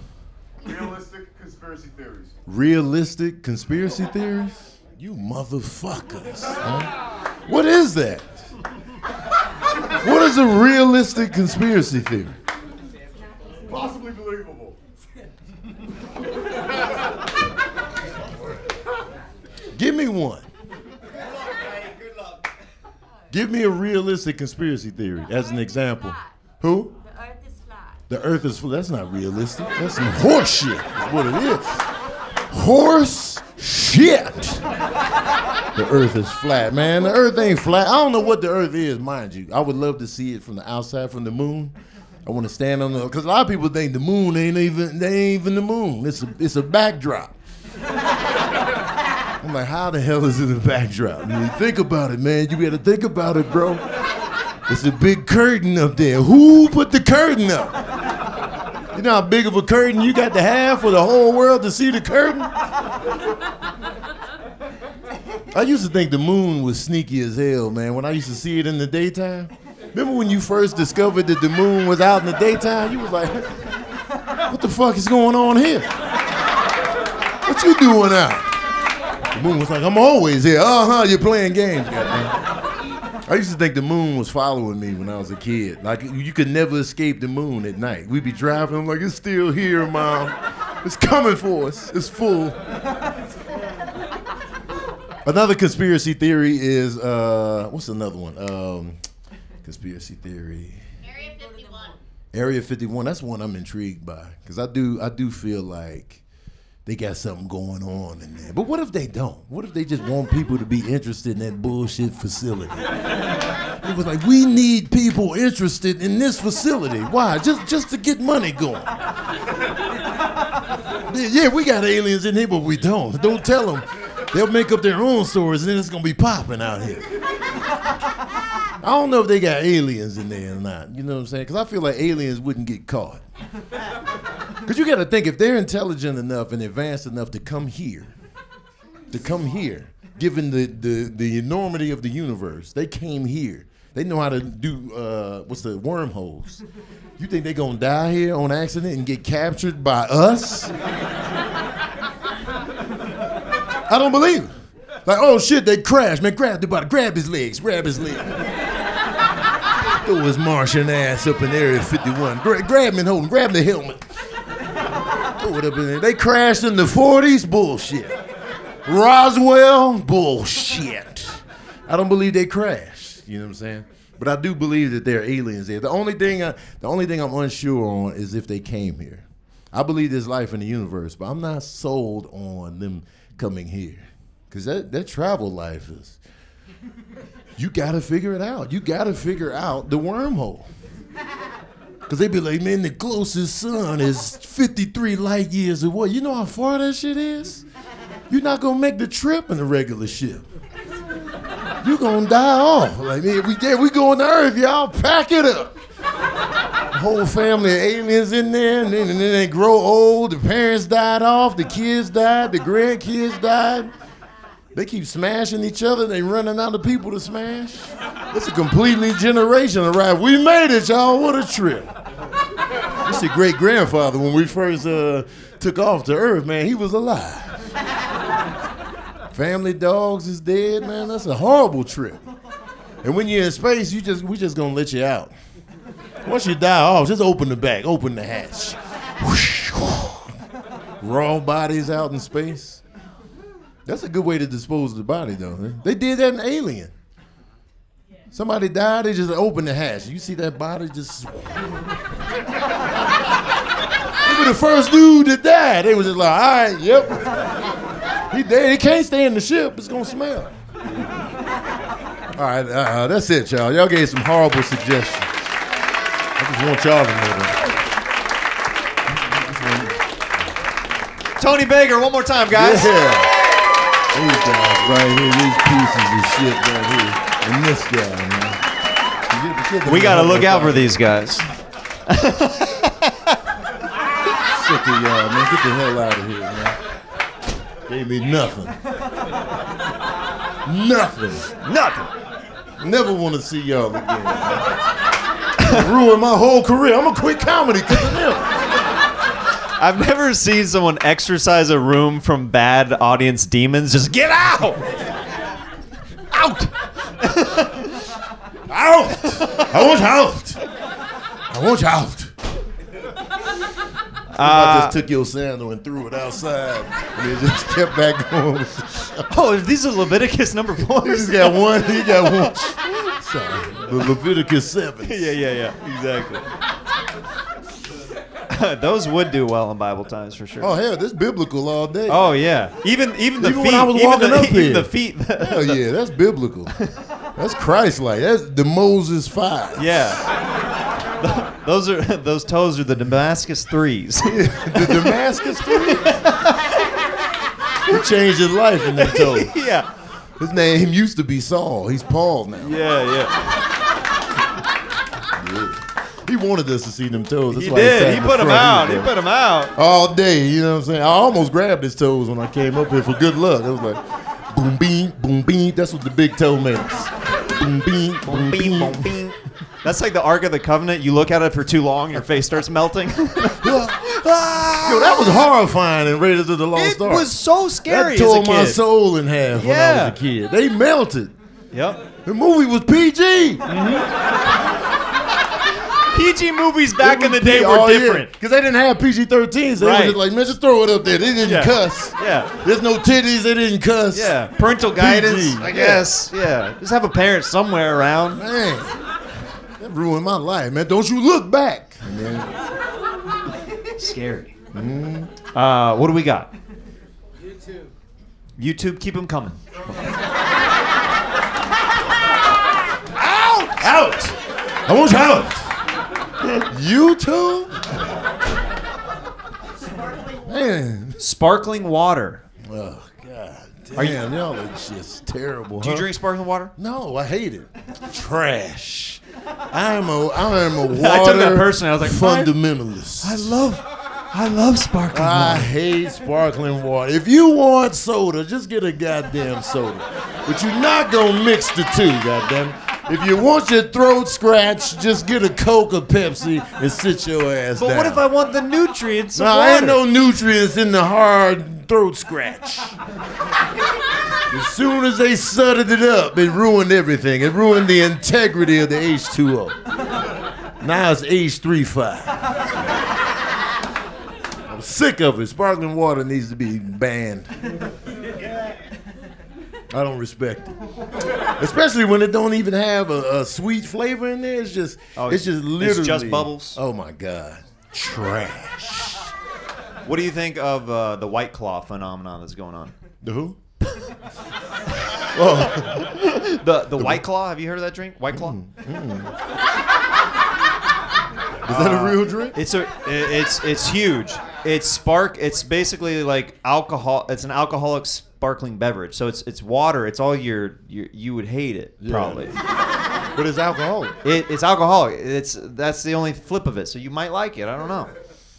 Realistic conspiracy theories. Realistic conspiracy theories? You motherfuckers. huh? What is that? What is a realistic conspiracy theory? Possibly believable. (laughs) Give me one. Good luck. Give me a realistic conspiracy theory as an example. Who? The earth is flat. The earth is flat. That's not realistic. That's some horse shit. That's what it is. Horse shit. The earth is flat, man. The earth ain't flat. I don't know what the earth is, mind you. I would love to see it from the outside, from the moon. I want to stand on the because a lot of people think the moon ain't even they ain't even the moon. It's a it's a backdrop. I'm like, how the hell is it a backdrop? Mean, think about it, man. You gotta think about it, bro. It's a big curtain up there. Who put the curtain up? You know how big of a curtain you got to have for the whole world to see the curtain? I used to think the moon was sneaky as hell, man, when I used to see it in the daytime. Remember when you first discovered that the moon was out in the daytime? You was like, what the fuck is going on here? What you doing out? The moon was like, I'm always here. Uh huh, you're playing games, goddamn. I used to think the moon was following me when I was a kid. Like you could never escape the moon at night. We'd be driving, I'm like, it's still here, mom. It's coming for us. It's full. Another conspiracy theory is uh, what's another one? Um, conspiracy theory. Area 51. Area 51. That's one I'm intrigued by because I do I do feel like they got something going on in there. But what if they don't? What if they just want people to be interested in that bullshit facility? It was like we need people interested in this facility. Why? Just just to get money going. Yeah, we got aliens in here, but we don't. Don't tell them. They'll make up their own stories, and then it's gonna be popping out here. I don't know if they got aliens in there or not. You know what I'm saying? Because I feel like aliens wouldn't get caught. (laughs) Because you got to think if they're intelligent enough and advanced enough to come here, to come here, given the, the, the enormity of the universe, they came here. They know how to do uh, what's the wormholes. You think they're gonna die here on accident and get captured by us? I don't believe it. Like, oh shit, they crashed. Man, grab the body, grab his legs, grab his legs. Throw his Martian ass up in Area 51. Gra- grab him and hold him, grab the helmet. Throw it up in there. They crashed in the 40s? Bullshit. Roswell? Bullshit. I don't believe they crashed. You know what I'm saying? But I do believe that there are aliens there. The only thing, I, the only thing I'm unsure on is if they came here. I believe there's life in the universe, but I'm not sold on them coming here. Cause that, that travel life is, you gotta figure it out. You gotta figure out the wormhole. Cause they be like, man, the closest sun is 53 light years away. You know how far that shit is? You're not gonna make the trip in a regular ship. You're gonna die off. Like, man, we yeah, we going to Earth, y'all. Pack it up. Whole family of aliens in there, and then, and then they grow old. The parents died off, the kids died, the grandkids died. They keep smashing each other. They running out of people to smash. It's a completely generational ride. We made it, y'all. What a trip. This your great grandfather when we first uh, took off to Earth, man. He was alive. Family dogs is dead, man. That's a horrible trip. And when you're in space, you just we just gonna let you out. Once you die off, just open the back, open the hatch. Raw bodies out in space. That's a good way to dispose of the body, though. They did that in Alien. Somebody died, they just opened the hatch. You see that body just. (laughs) He was the first dude that died. They was just like, all right, yep. He dead. He can't stay in the ship. It's gonna smell. All right, uh, that's it, y'all. Y'all gave some horrible suggestions. I just want y'all to know that. Tony Baker, one more time, guys. Yeah. These guys right here, these pieces of shit right here. And this guy, man. We got to look out for these guys. Sick of y'all, man. Get the hell out of here, man. Gave me nothing. nothing. Nothing. Never want to see y'all again. Ruin my whole career. I'm gonna quit comedy because of them. I've never seen someone exorcise a room from bad audience demons. Just get out! Out! out! I want out! I want out! I Uh, just took your sandal and threw it outside, and it just kept back going. with the oh, these are Leviticus number four. He just got one. He got one. Sorry, the Leviticus seven. (laughs) yeah, yeah, yeah. Exactly. (laughs) Those would do well in Bible times for sure. Oh hell, this biblical all day. Oh yeah, even even the Even feet. when I was even walking the, up even here. the feet. (laughs) Hell yeah, that's biblical. That's Christ-like. That's the Moses five. yeah. (laughs) Those are those toes are the Damascus threes. the Damascus three. he changed his life in that toe. yeah, His name used to be Saul. He's Paul now. yeah, yeah. He wanted us to see them toes. That's He did. He the put them out. He put them out. all day. You know what I'm saying? I almost grabbed his toes when I came up here for good luck. I was like, boom, beam, boom, beam. That's what the big toe makes. Boom, beam, boom, beam. That's like the Ark of the Covenant. You look at it for too long, your face starts melting. (laughs) Yo, that was horrifying in Raiders of the Lost it Ark. was so scary that tore my soul in half when I was a kid. They melted. Yep. The movie was PG. Mm-hmm. PG movies back in the day were different. Because they didn't have PG 13s. They Right. were just like, man, just throw it up there. They didn't Yeah. cuss. Yeah. There's no titties. They didn't cuss. Yeah. Parental guidance, PG, I guess. Yeah. Just have a parent somewhere around. Man, that ruined my life, man. Don't you look back. Man. Scary. Uh, what do we got? YouTube. YouTube, keep them coming. (laughs) Out! Out! I want you out. YouTube? Man, Sparkling water. Oh God, damn, y'all are just terrible. Do you drink sparkling water? No, I hate it. Trash. I am a I am a water (laughs) I took that personally. I was like, what? fundamentalist. I love, I love sparkling I water. I hate sparkling water. If you want soda, just get a goddamn soda. But you're not gonna mix the two, goddamn. If you want your throat scratched, just get a Coke or Pepsi and sit your ass But down. But what if I want the nutrients No, water? ain't no nutrients in the hard throat scratch. as soon as they sudded it up, it ruined everything. It ruined the integrity of the H2O. Now it's H35. I'm sick of it. Sparkling water needs to be banned. I don't respect it. Especially when it don't even have a, a sweet flavor in there. It's just Oh, it's just literally it's just bubbles? Oh my god. Trash. What do you think of uh, the White Claw phenomenon that's going on? The who? (laughs) Oh. The the White Claw. Have you heard of that drink? White Claw. Mm, mm. Is that a uh, real drink? It's a it- it's it's huge. It's spark. It's basically like alcohol. It's an alcoholic sparkling beverage. So it's it's water. It's all your, your you would hate it probably. (laughs) But it's alcoholic. It, it's alcoholic. It's that's the only flip of it. So you might like it. I don't know.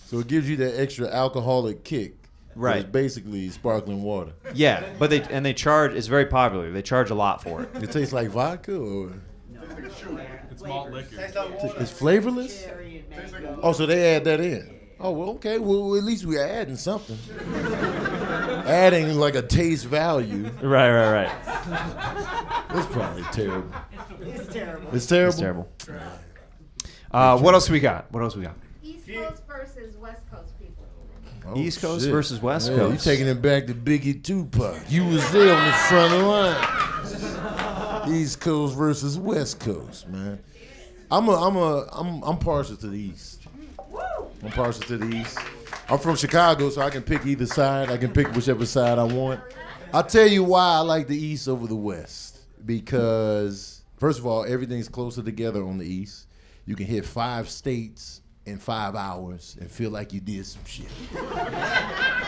So it gives you that extra alcoholic kick. Right. It's basically sparkling water. Yeah, but they and they charge. It's very popular. They charge a lot for it. It tastes like vodka or It's malt liquor. it's flavorless? Oh, so they add that in. Oh, well, okay. Well, at least we're adding something. Adding like a taste value. Right, right, right. (laughs) It's probably terrible. It's terrible. It's terrible. It's terrible. Uh, what else we got? What else we got? East Coast versus West Coast people. Oh, East Coast shit. versus West Yeah, Coast. You taking it back to Biggie Tupac. You was there on the front of line. East Coast versus West Coast, man. I'm a, I'm a, I'm, I'm partial to the East. I'm partial to the East. I'm from Chicago, so I can pick either side. I can pick whichever side I want. I'll tell you why I like the East over the West. Because first of all, everything's closer together on the East. You can hit five states in five hours and feel like you did some shit. (laughs)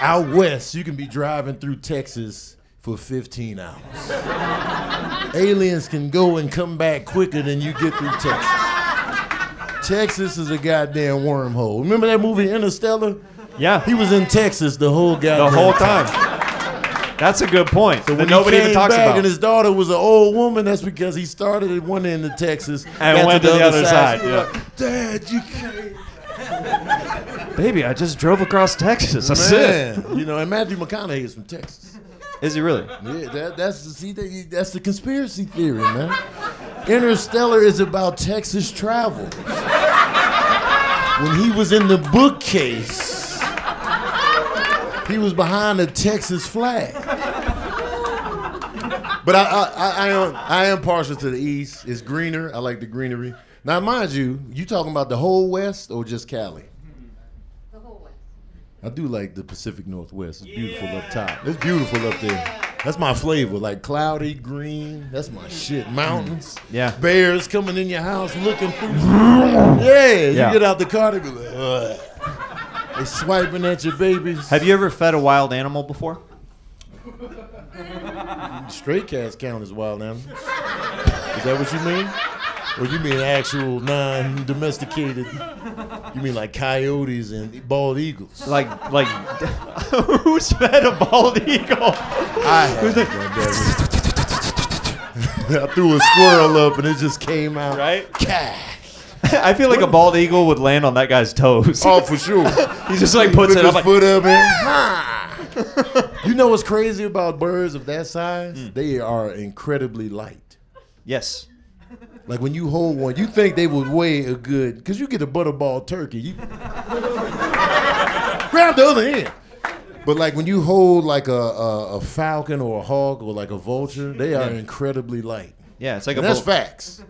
Out west, you can be driving through Texas for 15 hours. Aliens can go and come back quicker than you get through Texas. Texas is a goddamn wormhole. Remember that movie Interstellar? Yeah, He was in Texas the whole guy. the whole time. That's a good point. So when nobody even talks back about. and his daughter was an old woman, that's because he started at one end of Texas And went to the other side, She was yeah. like, Dad, you can't. Baby, I just drove across Texas. That's it. Man, you know, and Matthew McConaughey is from Texas. Is he really? Yeah, that, that's the see that, that's the conspiracy theory, man. Interstellar is about Texas travel. When he was in the bookcase, he was behind the Texas flag. But I, I, I, I am I am partial to the east. It's greener. I like the greenery. Now, mind you, you talking about the whole West or just Cali? The whole West. I do like the Pacific Northwest. It's beautiful up top. It's beautiful up there. That's my flavor, like cloudy green. That's my shit. Mm. Mountains. Yeah. Bears coming in your house looking through. (laughs) yeah. You get out the car, they be like, Ugh. They swiping at your babies. Have you ever fed a wild animal before? Stray cats count as wild animals? Is that what you mean? Or you mean actual non-domesticated? You mean like coyotes and bald eagles? Like, like, (laughs) who's fed a bald eagle? I. (laughs) I threw a squirrel up and it just came out. Right? Cat. (laughs) I feel like a bald eagle would land on that guy's toes. Oh, for sure. (laughs) he just like puts Lift it up like, foot up and (laughs) You know what's crazy about birds of that size? Mm. They are incredibly light. yes. Like when you hold one, you think they would weigh a good, because you get a butterball turkey. You grab the other end. But like when you hold like a, a, a falcon or a hawk or like a vulture, they are incredibly light. Yeah, it's like And a that's facts.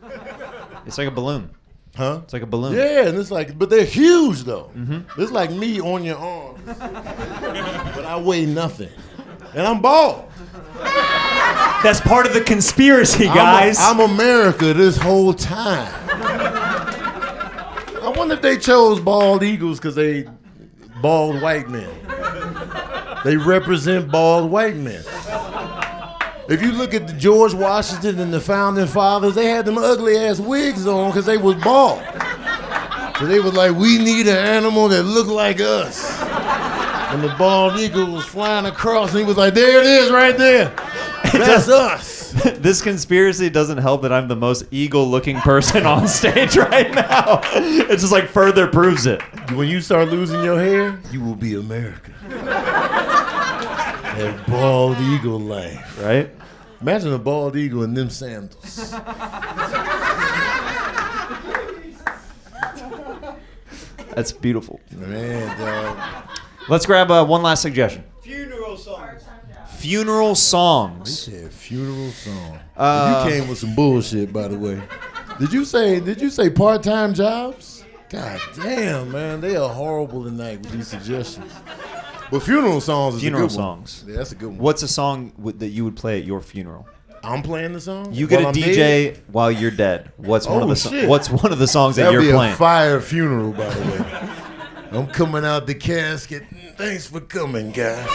It's like a balloon. Huh? It's like a balloon. Yeah, and it's like, but they're huge though. Mm-hmm. It's like me on your arm, but I weigh nothing, and I'm bald. That's part of the conspiracy, I'm, guys. I'm America this whole time. I wonder if they chose bald eagles because they bald white men. They represent bald white men. If you look at the George Washington and the founding fathers, they had them ugly ass wigs on because they was bald. So they was like, we need an animal that looked like us. And the bald eagle was flying across, and he was like, there it is right there. (laughs) That's us. (laughs) this conspiracy doesn't help that I'm the most eagle-looking person on stage (laughs) right now. It just like further proves it. When you start losing your hair, you will be America. that bald eagle life. Right? Imagine a bald eagle in them sandals. That's beautiful. Man, dog. Let's grab uh, one last suggestion. Funeral songs. Funeral He songs. said funeral song. Uh, you came with some bullshit, by the way. Did you say? Did you say part-time jobs? God damn, man, they are horrible tonight with these suggestions. But funeral songs is Funeral songs. Yeah, that's a good one. What's a song w- that you would play at your funeral? I'm playing the song. You get a I'm DJ dead? while you're dead. What's one of Oh, the so-. What's one of the songs that That'd you're be playing? a fire funeral, by the way. I'm coming out the casket. Thanks for coming, guys.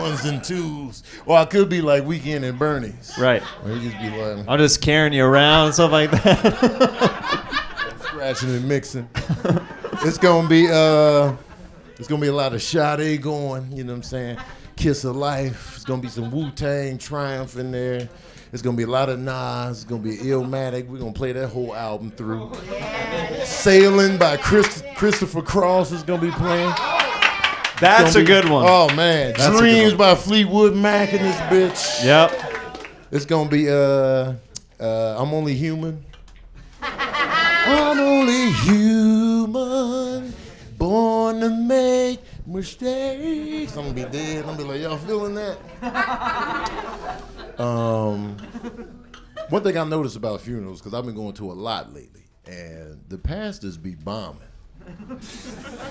Ones and twos. Or I could be like Weekend at Bernie's. right. Or he just be like I'm just carrying you around and stuff like that. (laughs) scratching and mixing. it's gonna be uh, it's gonna be a lot of Sade going. You know what I'm saying? Kiss of Life. It's gonna be some Wu Tang Triumph in there. It's gonna be a lot of Nas. It's gonna be Illmatic. We're gonna play that whole album through. Sailing by Chris, Christopher Cross is gonna be playing. That's Gonna a good one. Oh man, That's Dreams by Fleetwood Mac in this bitch. Yep. It's gonna be uh, uh, I'm only human. (laughs) I'm only human, born to make mistakes. I'm gonna be dead. I'm gonna be like, y'all feeling that? (laughs) um, one thing I noticed about funerals, because I've been going to a lot lately, and the pastors be bombing.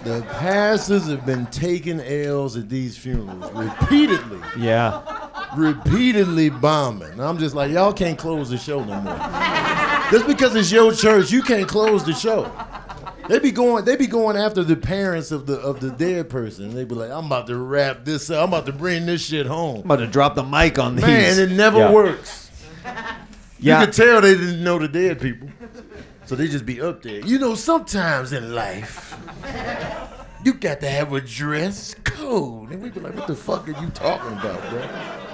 The pastors have been taking L's at these funerals repeatedly Yeah. repeatedly bombing. I'm just like, y'all can't close the show no more. Just because it's your church, you can't close the show. They be going, they be going after the parents of the of the dead person. They be like, I'm about to wrap this up. I'm about to bring this shit home. I'm about to drop the mic on these. Man, it never Yeah. works. Yeah. You can tell they didn't know the dead people. So they just be up there. You know, sometimes in life, you got to have a dress code. And we be like, what the fuck are you talking about, bro?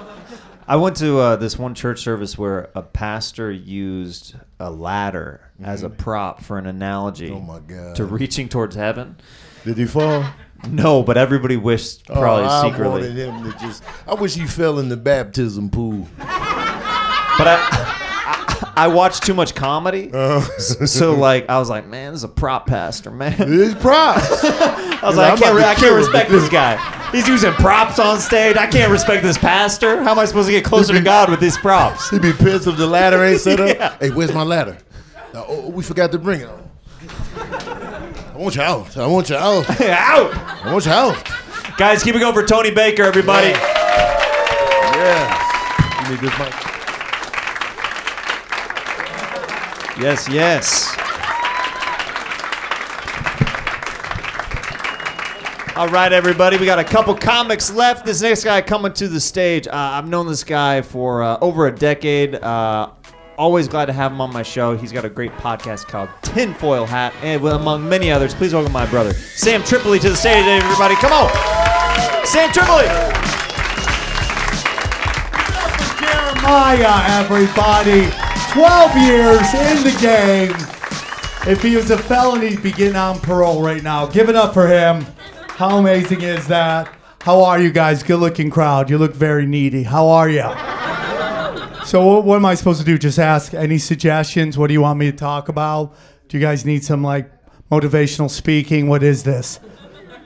I went to uh, this one church service where a pastor used a ladder as a prop for an analogy Mm-hmm. Oh my God. to reaching towards heaven. Did he fall? No, but everybody wished probably oh, I secretly. wanted him to just. I wish he fell in the baptism pool. But I, I, watched too much comedy, (laughs) S- so like I was like, man, this is a prop pastor, man. It's props. (laughs) I was like, I can't, re- I can't respect this guy. He's using props on stage. I can't respect this pastor. How am I supposed to get closer to God with these props? He'd be pissed if the ladder ain't set up. (laughs) Yeah. Hey, where's my ladder? Uh, oh, we forgot to bring it. I want you out. I want you out. Out, I want you out. guys, keep it going for Tony Baker, everybody. Yeah. You need this mic. Yes, yes. All right, everybody. We got a couple comics left. This next guy coming to the stage. Uh, I've known this guy for uh, over a decade. Uh, always glad to have him on my show. He's got a great podcast called Tinfoil Hat, and among many others. Please welcome my brother, Sam Tripoli, to the stage, everybody. Come on. Sam Tripoli. Jeremiah, everybody. 12 years in the game. If he was a felon, he'd be getting on parole right now. Give it up for him. How amazing is that? How are you guys? Good looking crowd. You look very needy. How are you? So, what, what am I supposed to do? Just ask any suggestions? What do you want me to talk about? Do you guys need some like motivational speaking? What is this?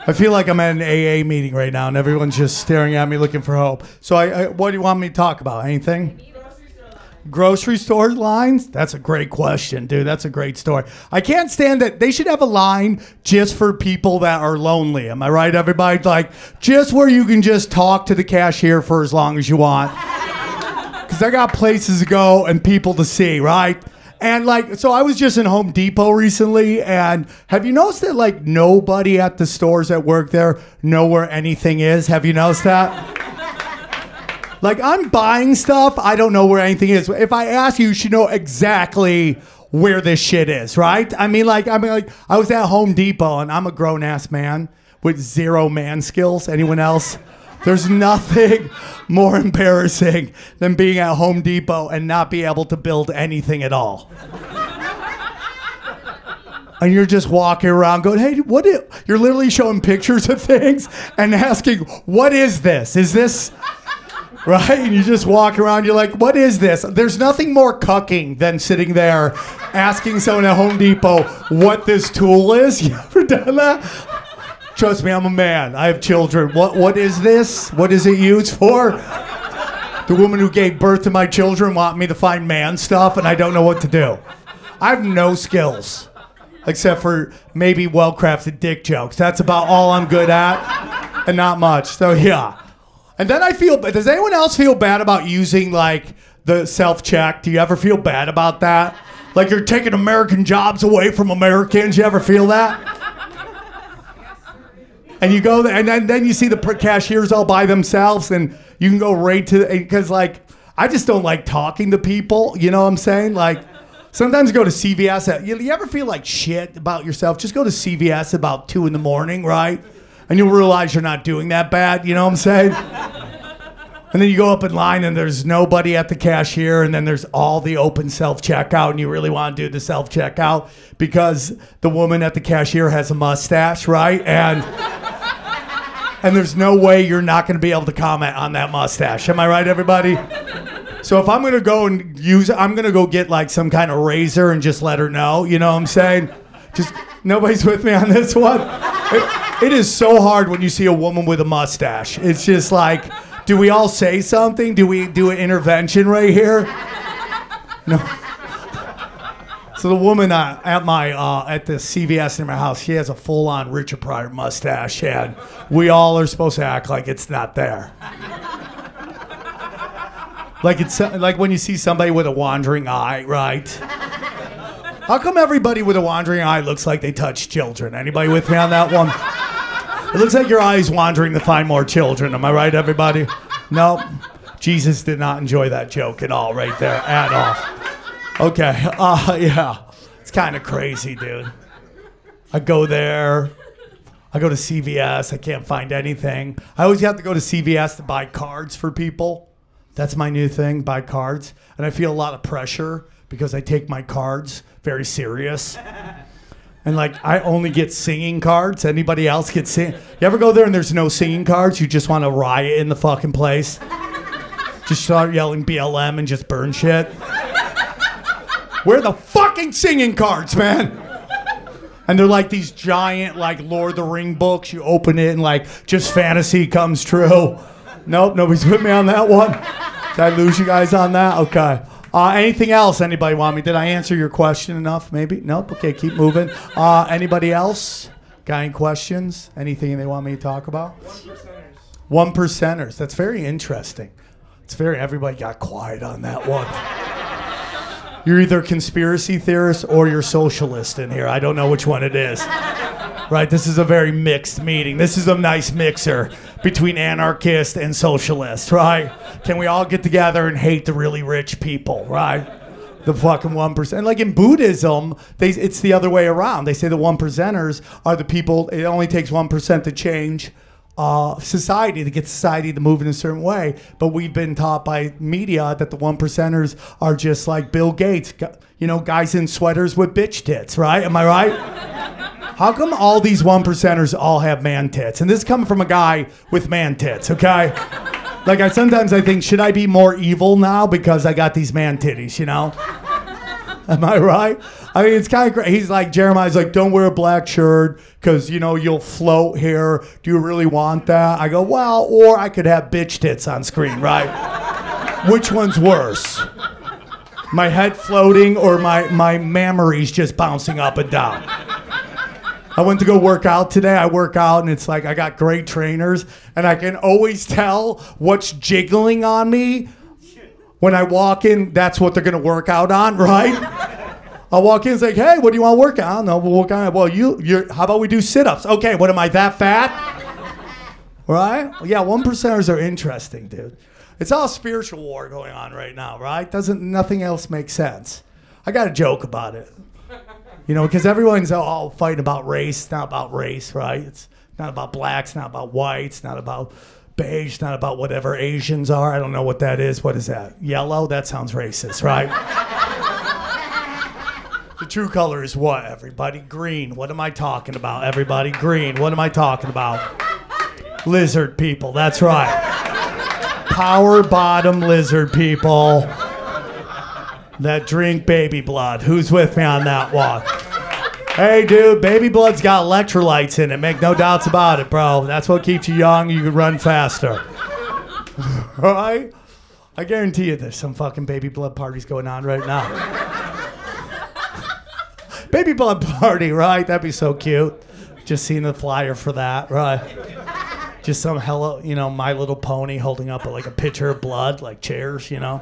I feel like I'm at an AA meeting right now, and everyone's just staring at me looking for hope. So, I, I, what do you want me to talk about? Anything? Grocery store lines? That's a great question, dude. That's a great story. I can't stand that. They should have a line just for people that are lonely. Am I right, everybody? Like, just where you can just talk to the cashier for as long as you want. (laughs) Because I got places to go and people to see, right? And like, so I was just in Home Depot recently, and have you noticed that like nobody at the stores that work there know where anything is? Have you noticed that? Like I'm buying stuff, I don't know where anything is. If I ask you, you should know exactly where this shit is, right? I mean, like, I mean, like, I was at Home Depot, and I'm a grown ass man with zero man skills. Anyone else? There's nothing (laughs) more embarrassing than being at Home Depot and not be able to build anything at all. And you're just walking around going, hey, what is, you're literally showing pictures of things and asking, what is this? Is this, right? And you just walk around, you're like, what is this? There's nothing more cucking than sitting there asking someone at Home Depot what this tool is. (laughs) You ever done that? Trust me, I'm a man. I have children. What what is this? What is it used for? The woman who gave birth to my children want me to find man stuff and I don't know what to do. I have no skills. Except for maybe well crafted dick jokes. That's about all I'm good at. And not much. So yeah. And then I feel does anyone else feel bad about using like the self check? Do you ever feel bad about that? Like you're taking American jobs away from Americans? You ever feel that? And you go there, and then, then you see the cashiers all by themselves, and you can go right to because like I just don't like talking to people. You know what I'm saying? Like sometimes go to CVS. At, you, you ever feel like shit about yourself? Just go to CVS about two in the morning, right? And you'll realize you're not doing that bad. You know what I'm saying? And then you go up in line and there's nobody at the cashier, and then there's all the open self checkout, and you really want to do the self checkout because the woman at the cashier has a mustache, right? And and there's no way you're not going to be able to comment on that mustache. Am I right, everybody? So if I'm going to go and use, I'm going to go get like some kind of razor and just let her know. You know what I'm saying? Just nobody's with me on this one. It- it is so hard when you see a woman with a mustache. It's just like, do we all say something? Do we do an intervention right here? No. (laughs) So the woman uh, at my uh, at the CVS in my house, she has a full-on Richard Pryor mustache, and we all are supposed to act like it's not there. Like it's like when you see somebody with a wandering eye, right? How come everybody with a wandering eye looks like they touch children? Anybody with me on that one? It looks like your eye's wandering to find more children. Am I right, everybody? No. Jesus did not enjoy that joke at all, right there, at all. Okay. Uh, yeah. It's kind of crazy, dude. I go there. I go to CVS. I can't find anything. I always have to go to CVS to buy cards for people. That's my new thing, buy cards. And I feel a lot of pressure because I take my cards very serious. And like I only get singing cards. Anybody else get sing? You ever go there and there's no singing cards? You just want to riot in the fucking place. Just start yelling BLM and just burn shit. Where the fucking singing cards, man? And they're like these giant, like Lord of the Ring books. You open it and like just fantasy comes true. Nope, nobody's with me on that one. Did I lose you guys on that? Okay. Uh, anything else? Anybody want me? Did I answer your question enough? Maybe. Nope. Okay, keep moving. Uh, anybody else? Got any questions? Anything they want me to talk about? One percenters. One percenters. That's very interesting. It's very. Everybody got quiet on that one. You're either conspiracy theorist or you're socialist in here. I don't know which one it is. Right? This is a very mixed meeting. This is a nice mixer between anarchist and socialist, right? Can we all get together and hate the really rich people, right? The fucking one percent. Like in Buddhism, they, it's the other way around. They say the one percenters are the people. It only takes one percent to change uh, society to get society to move in a certain way. But we've been taught by media that the one percenters are just like Bill Gates, you know, guys in sweaters with bitch tits, right? Am I right? How come all these one percenters all have man tits? And this is coming from a guy with man tits, okay? Like I sometimes I think, should I be more evil now because I got these man titties, you know? Am I right? I mean, it's kind of great. He's like, Jeremiah's like, don't wear a black shirt because, you know, you'll float here. Do you really want that? I go, well, or I could have bitch tits on screen, right? Which one's worse? My head floating or my, my mammaries just bouncing up and down? I went to go work out today. I work out and it's like I got great trainers and I can always tell what's jiggling on me when I walk in. That's what they're going to work out on, (laughs) right? I'll walk in and say, hey, what do you want to work on? I don't know. We'll work on it. Well, you, you're, how about we do sit ups? Okay, what am I, that fat? (laughs) right? Yeah, one percenters are interesting, dude. It's all spiritual war going on right now, right? Doesn't nothing else make sense? I got a joke about it. You know, because everyone's all fighting about race. It's not about race, right? It's not about blacks, not about whites, not about beige, not about whatever Asians are. I don't know what that is. What is that? Yellow? That sounds racist, right? (laughs) the true color is what, everybody? Green. What am I talking about? Everybody, green. What am I talking about? Lizard people. That's right. Power bottom lizard people that drink baby blood. Who's with me on that one? Hey, dude, baby blood's got electrolytes in it. Make no doubts about it, bro. That's what keeps you young. You can run faster. (laughs) right? I guarantee you there's some fucking baby blood parties going on right now. baby blood party, right? That'd be so cute. Just seeing the flyer for that, right? Just some hello, you know, My Little Pony holding up like a pitcher of blood, like chairs, you know.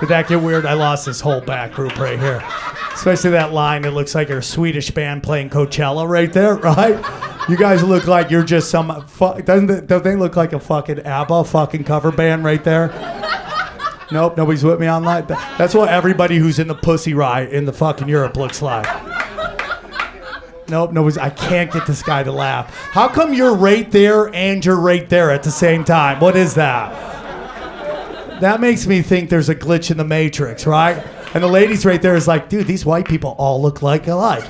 Did that get weird? I lost this whole back group right here. Especially that line that looks like a Swedish band playing Coachella right there, (laughs) right? You guys look like you're just some. Fu- doesn't it, don't they look like a fucking ABBA fucking cover band right there? Nope, nobody's with me on that. That's what everybody who's in the Pussy Riot in the fucking Europe looks like. Nope, nobody's. I can't get this guy to laugh. How come you're right there and you're right there at the same time? What is that? That makes me think there's a glitch in the matrix, right? And the ladies right there is like, dude, these white people all look like alike.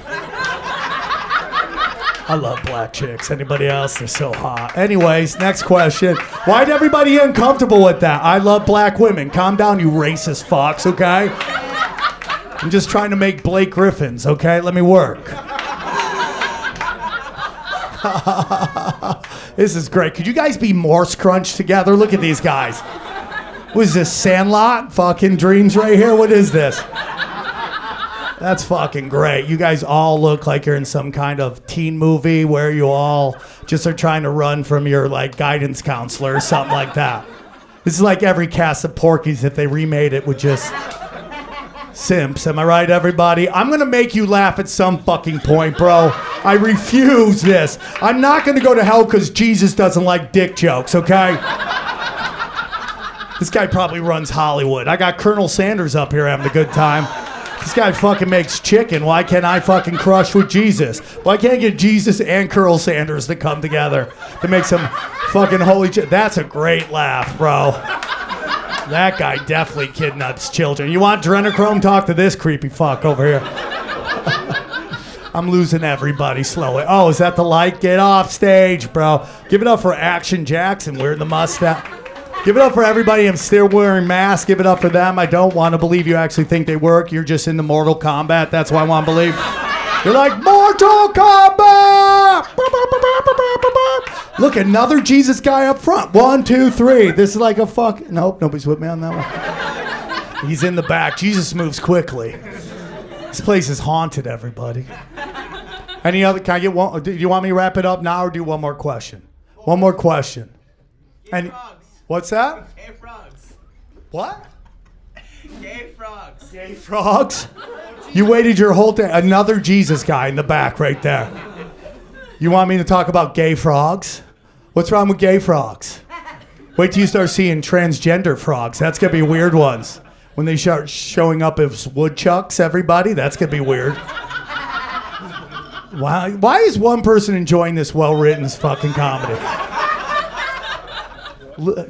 I love black chicks. Anybody else? They're so hot. Anyways, next question. Why'd everybody uncomfortable with that? I love black women. Calm down, you racist fox, okay? I'm just trying to make Blake Griffins, okay? Let me work. (laughs) this is great. Could you guys be more scrunched together? Look at these guys. What is this, Sandlot? Fucking dreams right here? What is this? That's fucking great. You guys all look like you're in some kind of teen movie where you all just are trying to run from your like guidance counselor or something like that. This is like every cast of Porky's if they remade it would just simps. Am I right, everybody? I'm gonna make you laugh at some fucking point, bro. I refuse this. I'm not gonna go to hell because Jesus doesn't like dick jokes, okay? This guy probably runs Hollywood. I got Colonel Sanders up here having a good time. This guy fucking makes chicken. Why can't I fucking crush with Jesus? Why can't I get Jesus and Colonel Sanders to come together to make some fucking holy? That's a great laugh, bro. That guy definitely kidnaps children. You want adrenochrome? Talk to this creepy fuck over here. (laughs) I'm losing everybody slowly. Oh, is that the light? Get off stage, bro. Give it up for Action Jackson wearing the mustache. Give it up for everybody. I'm still wearing masks. Give it up for them. I don't want to believe you actually think they work. You're just into Mortal Kombat. That's why I want to believe. You're like Mortal Kombat. Look, another Jesus guy up front. One, two, three. This is like a fuck. Nope, nobody's with me on that one. He's in the back. Jesus moves quickly. This place is haunted. Everybody. Any other? Can I get one? Do you want me to wrap it up now, or do one more question? One more question. And what's that? Gay frogs. What? Gay frogs. Gay frogs? You waited your whole day. Another Jesus guy in the back right there. You want me to talk about gay frogs? What's wrong with gay frogs? Wait till you start seeing transgender frogs. That's gonna be weird ones. When they start showing up as woodchucks, everybody, that's gonna be weird. Why, why is one person enjoying this well written fucking comedy?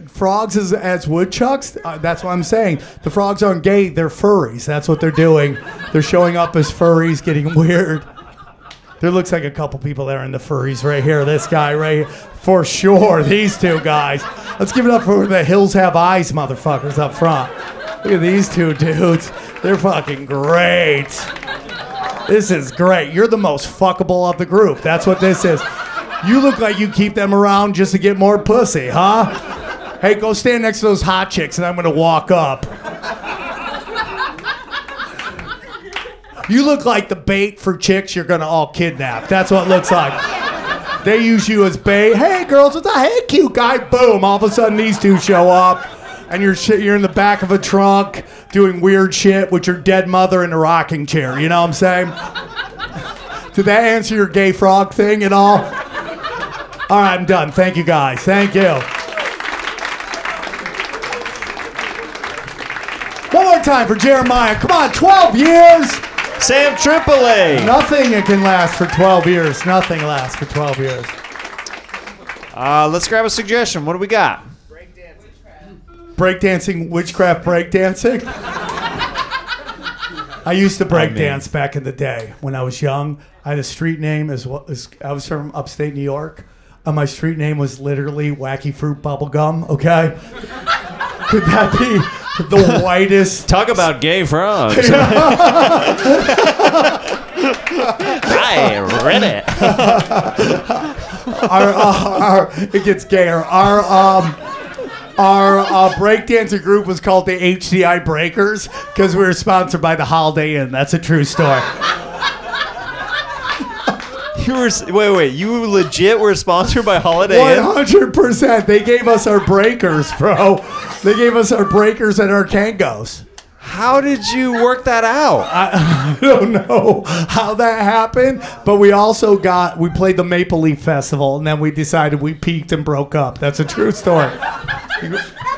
Frogs as, as woodchucks? Uh, that's what I'm saying. The frogs aren't gay, they're furries. That's what they're doing. They're showing up as furries, getting (laughs) weird. There looks like a couple people there in the furries right here. This guy right here. For sure, (laughs) these two guys. Let's give it up for the Hills Have Eyes motherfuckers up front. Look at these two dudes. They're fucking great. This is great. You're the most fuckable of the group. That's what this is. You look like you keep them around just to get more pussy, huh? Hey, go stand next to those hot chicks and I'm gonna walk up. You look like the bait for chicks you're gonna all kidnap. That's what it looks like. They use you as bait. Hey, girls, what's up? Hey, cute guy. Boom. All of a sudden, these two show up. and you're shit, you're in the back of a trunk doing weird shit with your dead mother in a rocking chair. You know what I'm saying? Did that answer your gay frog thing at all? All right, I'm done. Thank you, guys. Thank you. One more time for Jeremiah. Come on, 12 years. Sam Tripoli. Nothing can last for 12 years. Nothing lasts for 12 years. Uh, let's grab a suggestion. What do we got? Breakdancing, witchcraft breakdancing. I used to break mean- dance back in the day when I was young. I had a street name as well as I was from upstate New York. And my street name was literally Wacky Fruit Bubblegum, okay? (laughs) Could that be the (laughs) whitest? Talk about gay frogs. (laughs) I read it. (laughs) our, uh, our, it gets gayer. Our um, our uh, breakdancing group was called the HDI Breakers because we were sponsored by the Holiday Inn. That's a true story. You were wait, wait. You legit were sponsored by Holiday One Inn. hundred percent. They gave us our breakers, bro. They gave us our breakers and our Kangols. How did you work that out? I, (laughs) I don't know how that happened, but we also got we played the Maple Leaf Festival, and then we decided we peaked and broke up. That's a true story.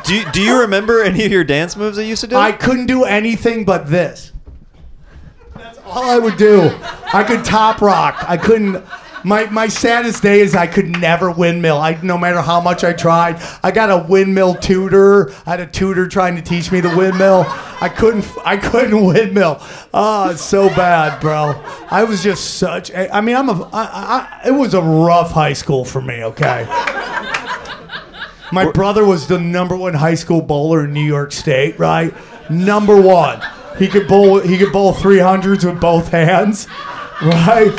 Do you, do you remember any of your dance moves that you used to do? I couldn't do anything but this. All I would do. I could top rock. I couldn't. My, my saddest day is I could never windmill. I no matter how much I tried. I got a windmill tutor. I had a tutor trying to teach me the windmill. I couldn't I couldn't windmill. Oh, it's so bad, bro. I was just such. A, I mean, I'm a. I, I, it was a rough high school for me. Okay. My brother was the number one high school bowler in New York State, right? Number one. He could bowl. He could bowl three hundreds with both hands, (laughs) right?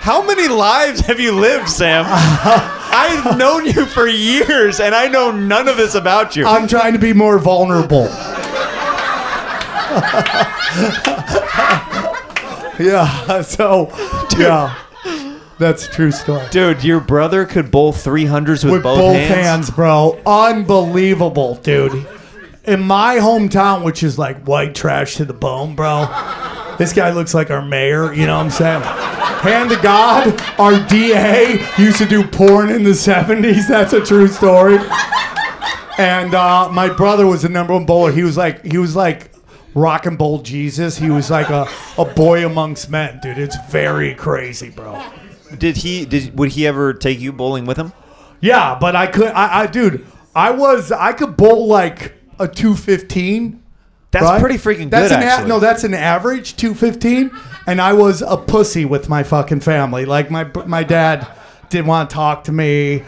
How many lives have you lived, Sam? (laughs) I've known you for years, and I know none of this about you. I'm trying to be more vulnerable. (laughs) yeah. So, yeah, that's a true story. Dude, your brother could bowl 300s with, with both, hands? bro. Unbelievable, dude. In my hometown, which is like white trash to the bone, bro. This guy looks like our mayor. You know what I'm saying? Hand to God, our DA used to do porn in the 70s. That's a true story. And uh, my brother was the number one bowler. He was like, he was like rock and bowl Jesus. He was like a, a boy amongst men, dude. It's very crazy, bro. Did he? Did would he ever take you bowling with him? Yeah, but I could, I, I dude, I was, I could bowl like a 215. That's right? pretty freaking That's good, an actually. no, that's an average 215, and I was a pussy with my fucking family. Like my my dad didn't want to talk to me.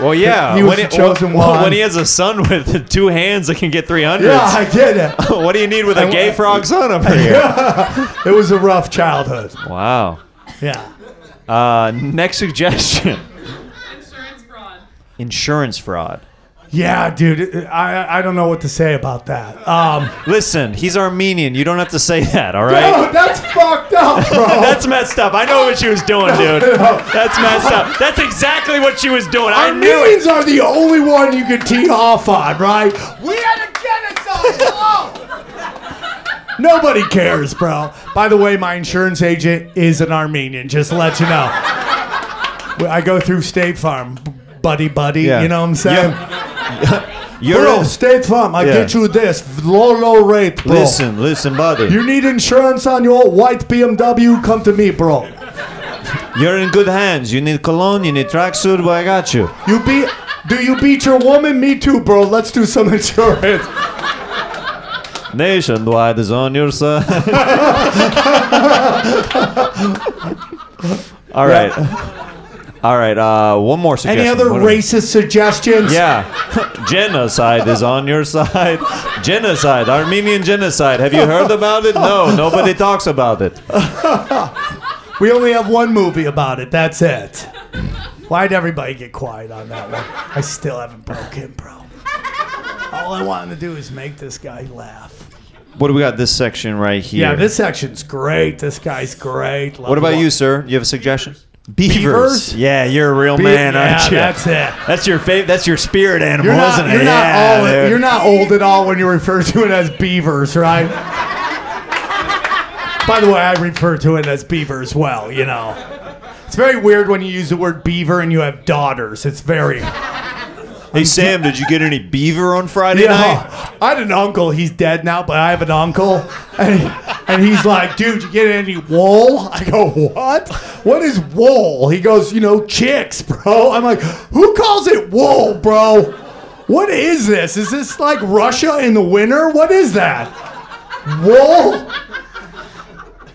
Well, yeah. He was when the chosen well, one. When he has a son with (laughs) two hands that can get 300. Yeah, I get it. (laughs) what do you need with a I- gay frog son over here? (laughs) It was a rough childhood. Wow. Yeah. Uh, next suggestion. Insurance fraud. Insurance fraud. Yeah, dude. I I don't know what to say about that. Um, (laughs) Listen, he's Armenian. You don't have to say that, all right? Dude, that's fucked up, bro. (laughs) That's messed up. I know what she was doing, dude. That's messed up. That's exactly what she was doing. I knew it. Armenians are the only one you could tee off on, right? We had a genocide. Hello. Nobody cares, bro. By the way, my insurance agent is an Armenian. Just to let you know. I go through State Farm, buddy, buddy. Yeah. You know what I'm saying? (laughs) You're bro, in- State Farm, I Yeah. get you this low, low rate, bro. Listen, listen, buddy. You need insurance on your white BMW? Come to me, bro. You're in good hands. You need cologne, you need tracksuit, but I got you. You beat? Do you beat your woman? Me too, bro. Let's do some (laughs) insurance. Nationwide is on your side. (laughs) All right. All right. Uh, one more suggestion. Any other What do we- racist suggestions? Yeah. (laughs) genocide is on your side. (laughs) Genocide. Armenian genocide. Have you heard about it? No. (laughs) Nobody talks about it. We only have one movie about it. That's it. Why'd everybody get quiet on that one? I still haven't broke in, bro. All I wanted to do is make this guy laugh. What do we got this section right here? Yeah, this section's great. This guy's great. Love What about you, sir? You have a suggestion? Beavers. Yeah, you're a real Be- man, yeah, aren't you? that's it. (laughs) That's your fav- That's your spirit animal, You're not, isn't it? you're not yeah, dude. you're not old at all when you refer to it as beavers, right? By the way, I refer to it as beaver as well, you know. It's very weird when you use the word beaver and you have daughters. It's very. Hey Sam, did you get any beaver on Friday night? I had an uncle. He's dead now, but I have an uncle, and, and he's like, "Dude, you get any wool?" I go, "What? What is wool?" He goes, "You know, chicks, bro." I'm like, "Who calls it wool, bro? What is this? Is this like Russia in the winter? What is that? Wool?"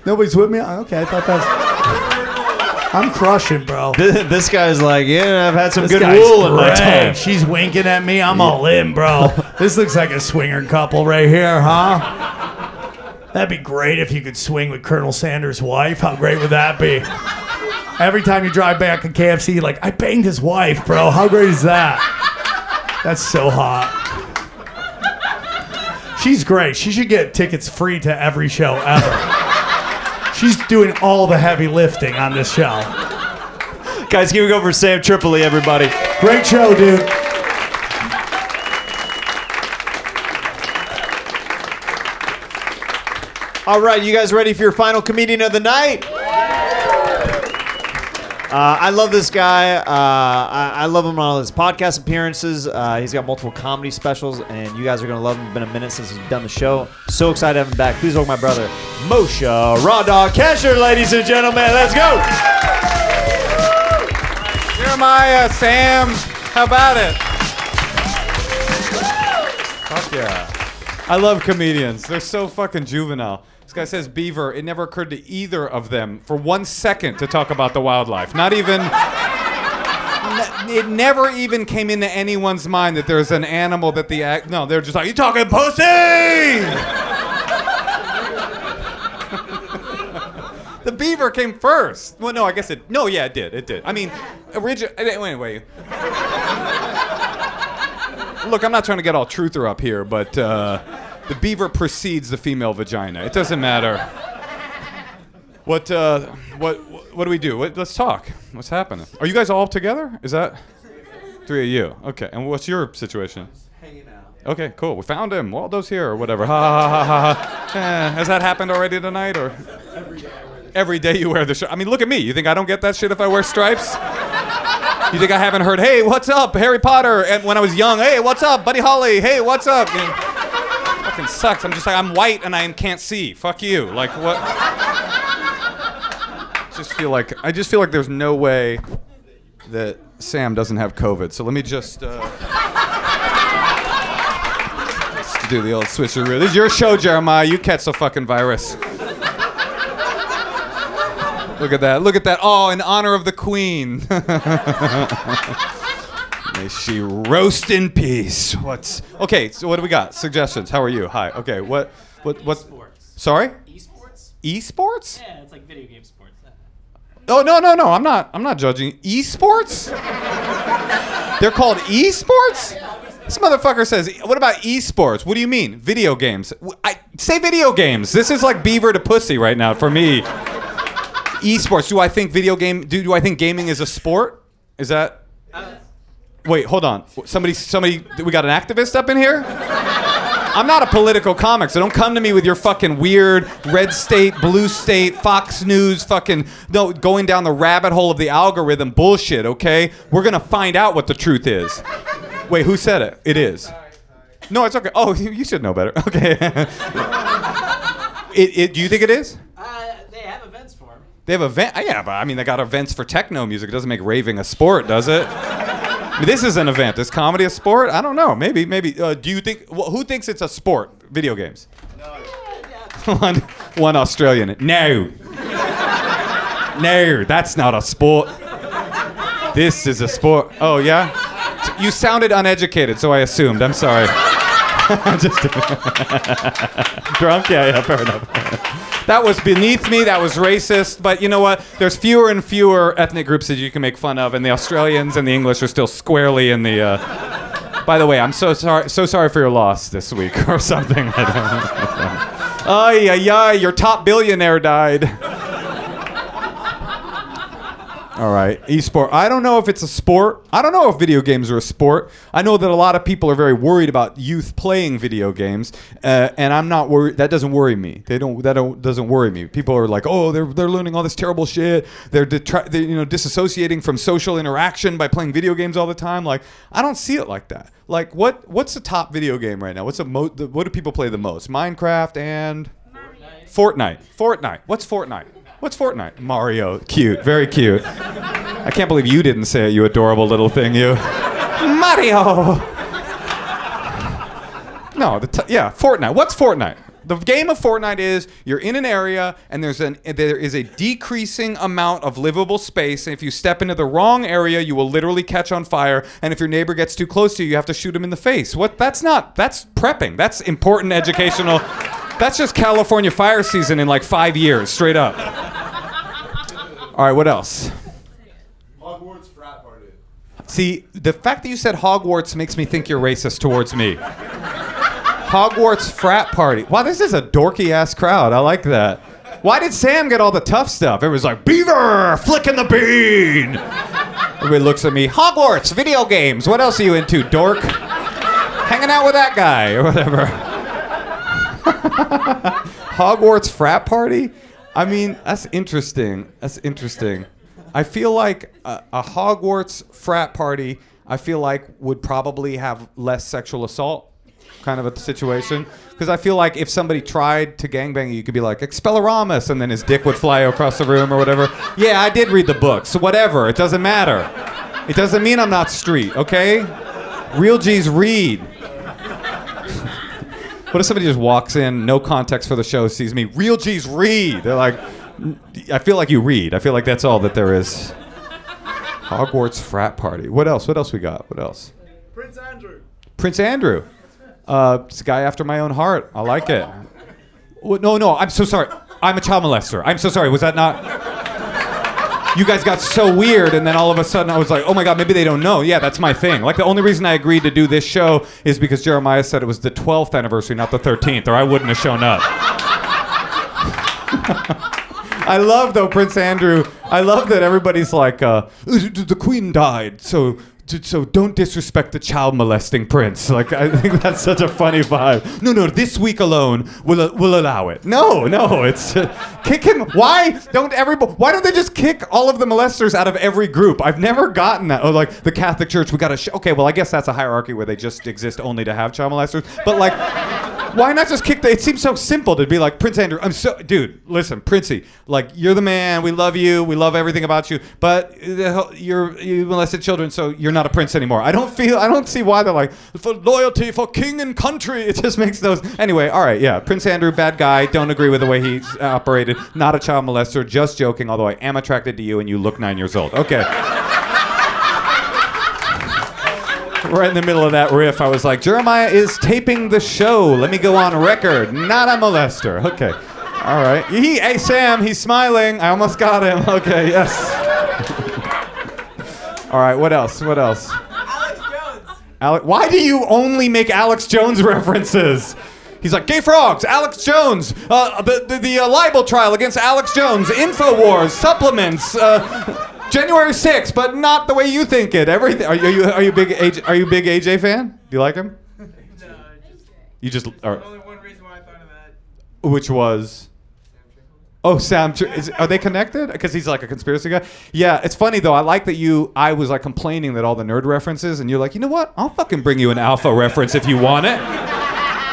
Nobody's with me. Okay, I thought that's. I'm crushing, bro. (laughs) This guy's like, yeah, I've had some This good guy's wool in my great. time. She's winking at me. I'm all in, bro. (laughs) this looks like a swinger couple right here, huh? That'd be great if you could swing with Colonel Sanders' wife. How great would that be? Every time you drive back to KFC, you're like, I banged his wife, bro. How great is that? That's so hot. She's great. She should get tickets free to every show ever. She's doing all the heavy lifting on this show. Guys, give it go for Sam Tripoli, everybody. Great show, dude. All right, you guys ready for your final comedian of the night? Uh, I love this guy. Uh, I, I love him on all his podcast appearances. Uh, he's got multiple comedy specials, and you guys are going to love him. It's been a minute since he's done the show. So excited to have him back. Please welcome my brother, Moshe Raw Dog Kasher, ladies and gentlemen. Let's go. Jeremiah, Sam, how about it? Fuck yeah. I love comedians. They're so fucking juvenile. This guy says beaver. It never occurred to either of them for one second to talk about the wildlife. Not even. It never even came into anyone's mind that there's an animal that the act. No, they're just like, you talking pussy? the beaver came first. Well, no, I guess it. No, yeah, it did. It did. I mean, origin. Anyway. Look, I'm not trying to get all truther up here, but uh, the beaver precedes the female vagina. It doesn't matter. What, uh, what, what do we do? What, let's talk. What's happening? Are you guys all together? Is that three of you? Okay. And what's your situation? Hanging out. Okay, cool. We found him. Waldo's here, or whatever. Ha ha ha ha ha. Eh, has that happened already tonight, or? Every day you wear the shirt. I mean, look at me. You think I don't get that shit if I wear stripes? You think I haven't heard, hey, what's up, Harry Potter? And when I was young, hey, what's up, Buddy Holly? Hey, what's up? Know, fucking sucks. I'm just like, I'm white and I can't see. Fuck you. Like, what? just feel like, I just feel like there's no way that Sam doesn't have COVID. So let me just, uh, let's do the old switcheroo. This is your show, Jeremiah. You catch the fucking virus. Look at that. Look at that. Oh, in honor of the queen. (laughs) May she roast in peace. What's okay? So what do we got? Suggestions. How are you? Hi. Okay. What? What? What? Sorry. Esports? Esports? Yeah, it's like video game sports. Oh no no no! I'm not. I'm not judging esports. They're called esports. This motherfucker says, "What about esports? What do you mean? Video games? I say video games. This is like beaver to pussy right now for me. Esports. Do I think video game? Do, do I think gaming is a sport? Is that? Uh, Wait, hold on. Somebody, somebody. We got an activist up in here. I'm not a political comic, so don't come to me with your fucking weird red state, blue state, Fox News, fucking no going down the rabbit hole of the algorithm bullshit. Okay, we're gonna find out what the truth is. Wait, who said it? It is. No, it's okay. Oh, (laughs) you should know better. (laughs) Okay. (laughs) it, it, do you think it is? Uh, they have events for them. They have event. Yeah, but I mean, they got events for techno music. It doesn't make raving a sport, does it? This is an event. Is comedy a sport? I don't know. Maybe, maybe. Uh, do you think? Well, who thinks it's a sport? Video games. No. (laughs) one, one Australian. No. No, that's not a sport. This is a sport. Oh yeah. You sounded uneducated, so I assumed. I'm sorry. (laughs) Just (laughs) drunk. Yeah, yeah, fair enough. That was beneath me. That was racist. But you know what? There's fewer and fewer ethnic groups that you can make fun of, and the Australians and the English are still squarely in the. Uh... By the way, I'm so sorry. So sorry for your loss this week, (laughs) or something. Ay, ay, ay! Your top billionaire died. All right, esport. I don't know if it's a sport. I don't know if video games are a sport. I know that a lot of people are very worried about youth playing video games, uh, and I'm not worried. That doesn't worry me. They don't. That don't, doesn't worry me. People are like, oh, they're they're learning all this terrible shit. They're, detri- they're you know disassociating from social interaction by playing video games all the time. Like, I don't see it like that. Like, what what's the top video game right now? What's the mo- the, What do people play the most? Minecraft and Fortnite. Fortnite. Fortnite. What's Fortnite? What's Fortnite? Mario. Cute. Very cute. I can't believe you didn't say it, you adorable little thing, you. Mario! No, the t- yeah, Fortnite. What's Fortnite? The game of Fortnite is you're in an area and there's an there is a decreasing amount of livable space. And if you step into the wrong area, you will literally catch on fire. And if your neighbor gets too close to you, you have to shoot him in the face. What? That's not. That's prepping. That's important educational. That's just California fire season in like five years, straight up. All right, what else? Hogwarts frat party. See, the fact that you said Hogwarts makes me think you're racist towards me. Hogwarts frat party. Wow, this is a dorky ass crowd. I like that. Why did Sam get all the tough stuff? It was like Beaver flicking the bean. Everybody looks at me. Hogwarts video games. What else are you into, dork? Hanging out with that guy or whatever. (laughs) Hogwarts frat party? I mean, that's interesting. That's interesting. I feel like a, a Hogwarts frat party, I feel like would probably have less sexual assault kind of a situation. Because I feel like if somebody tried to gangbang you, you could be like, Expelliarmus, and then his dick would fly across the room or whatever. Yeah, I did read the books. Whatever. It doesn't matter. It doesn't mean I'm not street, okay? Real G's read. What if somebody just walks in, no context for the show, sees me, real G's read? They're like, I feel like you read. I feel like that's all that there is. Hogwarts frat party. What else? What else we got? What else? Prince Andrew. Prince Andrew. Uh, it's a guy after my own heart. I like it. No, no, I'm so sorry. I'm a child molester. I'm so sorry. Was that not? You guys got so weird, and then all of a sudden I was like, oh my god, maybe they don't know. Yeah, that's my thing. Like the only reason I agreed to do this show is because Jeremiah said it was the 12th anniversary, not the 13th, or I wouldn't have shown up. (laughs) I love though Prince Andrew. I love that everybody's like, uh, the Queen died, so so don't disrespect the child molesting prince. Like I think that's such a funny vibe. No, no, this week alone will will allow it. No, no, it's uh, (laughs) kick him. Why don't everybody? Why don't they just kick all of the molesters out of every group? I've never gotten that. Oh, like the Catholic Church, we got to. Sh- okay, well I guess that's a hierarchy where they just exist only to have child molesters. But like. Why not just kick the? It seems so simple to be like Prince Andrew. I'm so, dude. Listen, Princey, like you're the man. We love you. We love everything about you. But you're you molested children, so you're not a prince anymore. I don't feel. I don't see why they're like for loyalty for king and country. It just makes those. Anyway, all right, yeah. Prince Andrew, bad guy. Don't agree with the way he's operated. Not a child molester. Just joking. Although I am attracted to you, and you look nine years old. Okay. Right in the middle of that riff, I was like, Jeremiah is taping the show. Let me go on record. Not a molester. Okay. All right. He, hey, Sam, he's smiling. I almost got him. Okay, yes. All right, what else? What else? Alex Jones. Alec, why do you only make Alex Jones (laughs) references? He's like, Gay Frogs, Alex Jones, uh, the, the, the uh, libel trial against Alex Jones, InfoWars, supplements, uh, January 6th, but not the way you think it. Everything. Are you, are you, big AJ, are you big AJ fan? Do you like him? No, just, you just are. Only one reason why I thought of that. Which was. Oh, Sam. Is, are they connected? Because he's like a conspiracy guy. Yeah, it's funny though. I like that you. I was like complaining that all the nerd references, and you're like, you know what? I'll fucking bring you an alpha reference if you want it.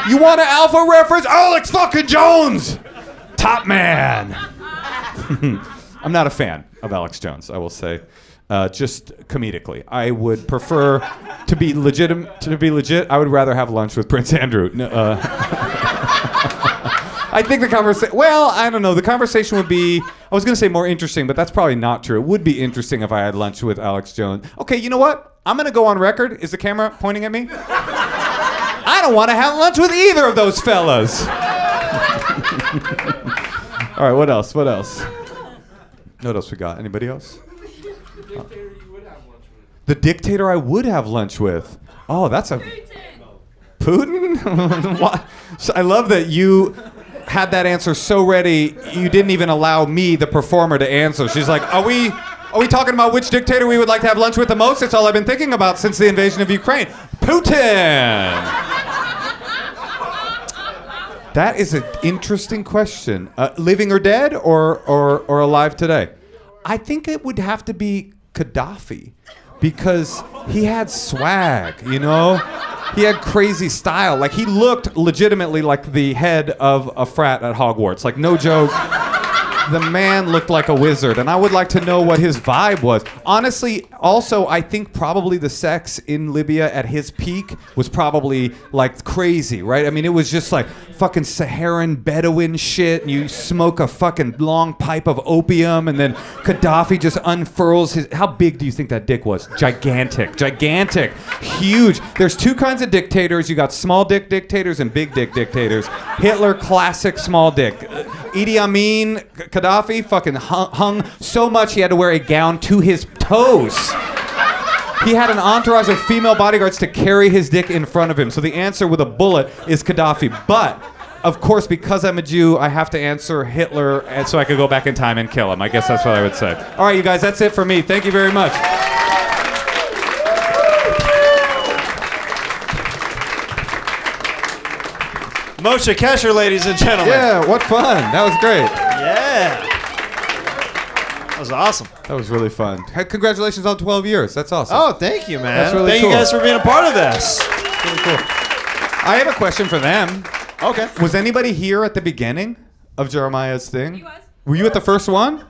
You want an alpha reference? Alex fucking Jones, top man. (laughs) I'm not a fan of Alex Jones. I will say. Uh, just comedically, I would prefer to be legitimate. To be legit, I would rather have lunch with Prince Andrew. Uh, (laughs) I think the conversation. Well, I don't know. The conversation would be. I was going to say more interesting, but that's probably not true. It would be interesting if I had lunch with Alex Jones. Okay, you know what? I'm going to go on record. Is the camera pointing at me? I don't want to have lunch with either of those fellas. (laughs) All right. What else? What else? What else we got? Anybody else? (laughs) The dictator you would have lunch with. The dictator I would have lunch with. Oh, that's a Putin. (laughs) So I love that you had that answer so ready. You didn't even allow me, the performer, to answer. She's like, "Are we? Are we talking about which dictator we would like to have lunch with the most? That's all I've been thinking about since the invasion of Ukraine. Putin. That is an interesting question. Uh, living or dead, or, or or alive today? I think it would have to be Gaddafi, because he had swag. You know, he had crazy style. Like he looked legitimately like the head of a frat at Hogwarts. Like no joke. The man looked like a wizard, and I would like to know what his vibe was. Honestly, also, I think probably the sex in Libya at his peak was probably like crazy, right? I mean, it was just like fucking Saharan Bedouin shit, and you smoke a fucking long pipe of opium, and then Gaddafi just unfurls his. How big do you think that dick was? Gigantic, gigantic, huge. There's two kinds of dictators. You got small dick dictators and big dick dictators. Hitler, classic small dick. Idi Amin, Gaddafi, fucking hung, hung so much he had to wear a gown to his toes. He had an entourage of female bodyguards to carry his dick in front of him. So the answer with a bullet is Gaddafi. But of course, because I'm a Jew, I have to answer Hitler, and so I could go back in time and kill him. I guess that's what I would say. All right, you guys, that's it for me. Thank you very much. Moshe Kasher, ladies and gentlemen. Yeah, what fun. That was great. Yeah. That was awesome. That was really fun. Hey, Congratulations on 12 years. That's awesome. Oh, thank you, man. That's really thank cool. you guys for being a part of this. Really cool. I have a question for them. Okay. Was anybody here at the beginning of Jeremiah's thing? Were you at the first one?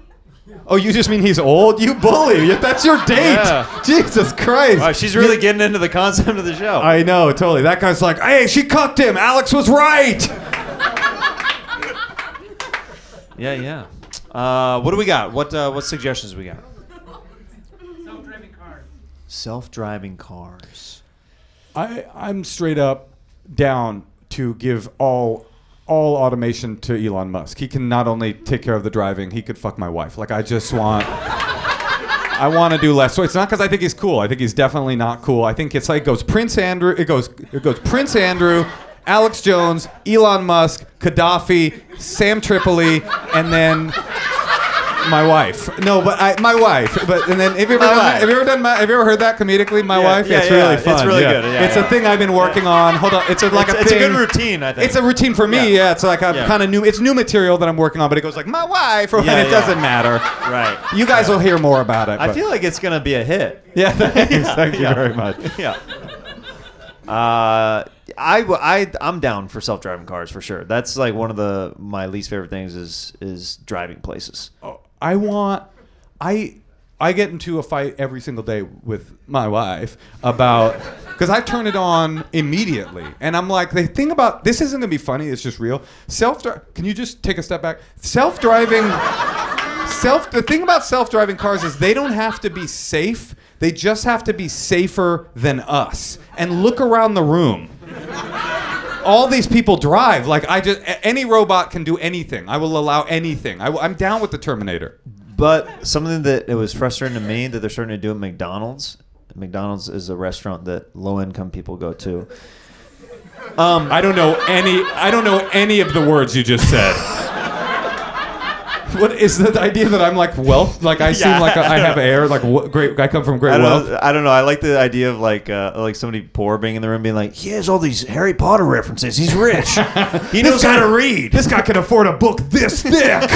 Oh, you just mean he's old? You bully. That's your date. Yeah. Jesus Christ. Wow, she's really getting into the concept of the show. I know, totally. That guy's like, hey, she cucked him. Alex was right. Yeah, yeah. Uh, what do we got? What uh, what suggestions we got? Self-driving cars. Self-driving cars. I, I'm straight up down to give all all automation to Elon Musk. He can not only take care of the driving, he could fuck my wife. Like I just want (laughs) I want to do less. So it's not because I think he's cool. I think he's definitely not cool. I think it's like goes Prince Andrew. It goes it goes Prince Andrew, Alex Jones, Elon Musk, Gaddafi, Sam Tripoli, and then my wife. No, but I, my wife. But and then have you ever My done, wife. have you ever done my, have you ever heard that comedically? My Yeah, wife. yeah, it's yeah. really It's fun. really yeah. good. Yeah, it's yeah. a thing I've been working on. Hold on. It's a, like it's, a it's a thing. good routine, I think. It's a routine for me. Yeah. Yeah, it's like a Yeah. kind of new. It's new material that I'm working on, but it goes like my wife, Yeah, and it yeah. doesn't matter. Right. You guys will hear more about it. I but- feel like it's gonna be a hit. (laughs) Yeah, thanks. (laughs) Thank you yeah. very much. (laughs) yeah. Uh, I, w- I I'm down for self-driving cars for sure. That's like one of the my least favorite things is is driving places. Oh, I want. I I get into a fight every single day with my wife about because I turn it on immediately, and I'm like, the thing about this isn't gonna be funny. It's just real. Self. Can you just take a step back? Self driving. Self. The thing about self driving cars is they don't have to be safe. They just have to be safer than us. And look around the room all these people drive. Like I just a- any robot can do anything. I will allow anything. I, am down with the Terminator. But something that it was frustrating to me that they're starting to do at McDonald's. McDonald's is a restaurant that low-income people go to. Um, I don't know any. I don't know any of the words you just said. (laughs) (laughs) what is the idea that I'm like wealth? Like I seem Yeah, like I I have air. Like wh- great. I come from I great don't, wealth. know, I don't know. I like the idea of like uh, like somebody poor being in the room, being like, he has all these Harry Potter references. He's rich. (laughs) he knows how to read. This guy can afford a book this (laughs) thick.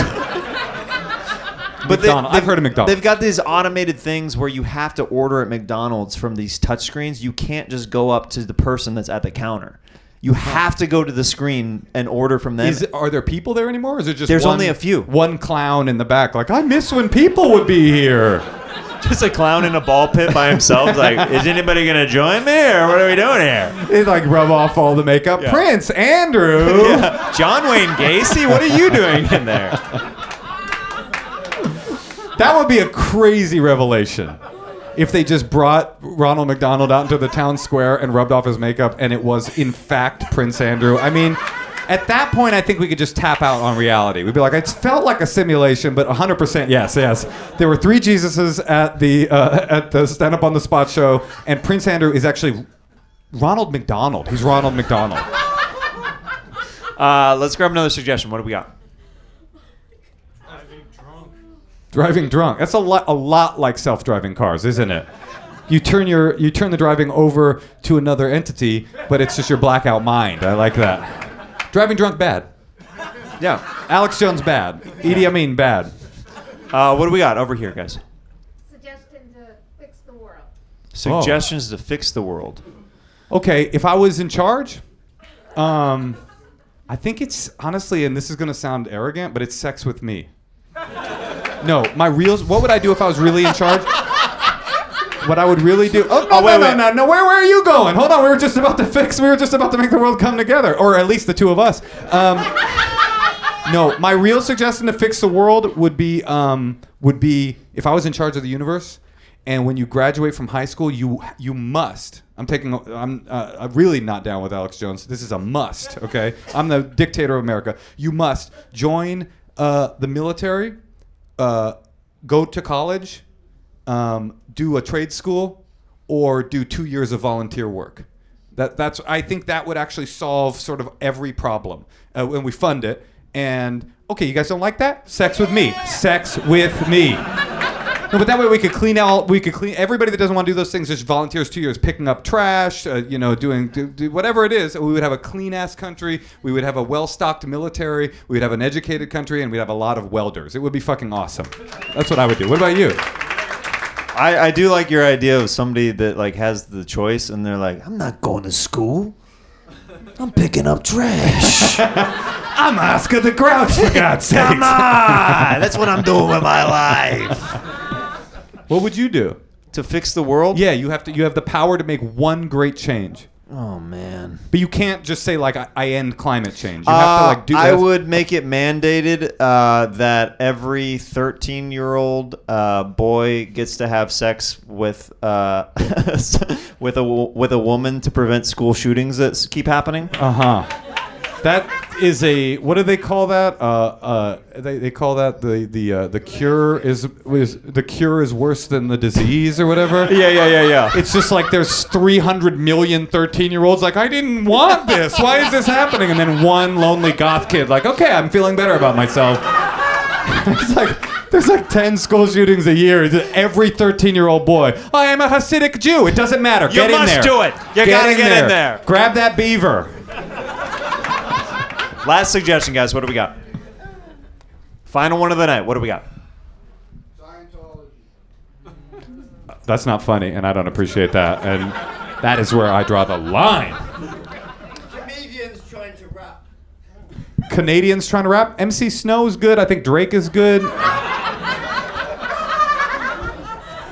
But. I've they've- heard of McDonald's. They've got these automated things where you have to order at McDonald's from these touchscreens. You can't just go up to the person that's at the counter. You have to go to the screen and order from them. Is are there people there anymore? Or is it just There's one- only a few. One clown in the back. Like I miss when people would be here. (laughs) just a clown in a ball pit by himself. (laughs) like, is anybody gonna join me, or what are we doing here? They like rub off all the makeup. Yeah. Prince Andrew. (laughs) Yeah. John Wayne Gacy, what are you doing in there? That would be a crazy revelation. If they just brought Ronald McDonald out into the town square and rubbed off his makeup and it was in fact Prince Andrew. I mean, at that point I think we could just tap out on reality. We'd be like, it felt like a simulation, but 100% yes, yes. There were three Jesuses at the uh, at the stand up on the spot show and Prince Andrew is actually Ronald McDonald. He's Ronald McDonald. Uh, let's grab another suggestion. What do we got? Driving drunk. That's a lot a lot like self-driving cars, isn't it? You turn your you turn the driving over to another entity, but it's just your blackout mind. I like that. Driving drunk bad. Yeah. Alex Jones bad. Idi Amin bad. Uh, what do we got over here, guys? Suggestion to fix the world. Suggestions to fix the world. Okay, if I was in charge, um, I think it's honestly, and this is gonna sound arrogant, but it's sex with me. No, my real. What would I do if I was really in charge? What I would really do? Oh, no, Oh, wait, no, wait. no, no, no. Where, where are you going? Hold on. We were just about to fix. We were just about to make the world come together, or at least the two of us. Um, no, my real suggestion to fix the world would be um, would be if I was in charge of the universe, and when you graduate from high school, you you must. I'm taking. I'm, uh, I'm really not down with Alex Jones. This is a must. Okay, I'm the dictator of America. You must join uh, the military, uh, go to college, um, do a trade school, or do two years of volunteer work. That that's I think that would actually solve sort of every problem uh, when we fund it. And okay, you guys don't like that? Sex with me. Sex with me. No, but that way we could clean out. We could clean everybody that doesn't want to do those things. Just volunteers two years, picking up trash. Uh, you know, doing do, do whatever it is. We would have a clean ass country. We would have a well stocked military. We would have an educated country, and we'd have a lot of welders. It would be fucking awesome. That's what I would do. What about you? I, I do like your idea of somebody that like has the choice and they're like, I'm not going to school. I'm picking up trash. (laughs) I'm Oscar the Grouch, for (laughs) God's sake. Come on, that's what I'm doing with my life. What would you do to fix the world? Yeah, you have to. You have the power to make one great change. Oh man. But you can't just say like I, I end climate change. You have to Uh, like do. I that. would make it mandated uh, that every 13 year old uh, boy gets to have sex with uh, (laughs) with a with a woman to prevent school shootings that keep happening. Uh huh. That is a what do they call that? Uh, uh, they, they call that the the uh, the cure is is the cure is worse than the disease or whatever. (laughs) Yeah, yeah, yeah, yeah. It's just like there's 300 million 13 year olds like I didn't want this. Why is this happening? And then one lonely goth kid like okay, I'm feeling better about myself. (laughs) it's like there's like 10 school shootings a year. Every 13 year old boy. I am a Hasidic Jew. It doesn't matter. You get in must there. do it. You gotta get in there. Grab that beaver. Last suggestion, guys. What do we got? Final one of the night. What do we got? Scientology. That's not funny, and I don't appreciate that. And that is where I draw the line. Comedians trying to rap. Canadians trying to rap. MC Snow is good. I think Drake is good.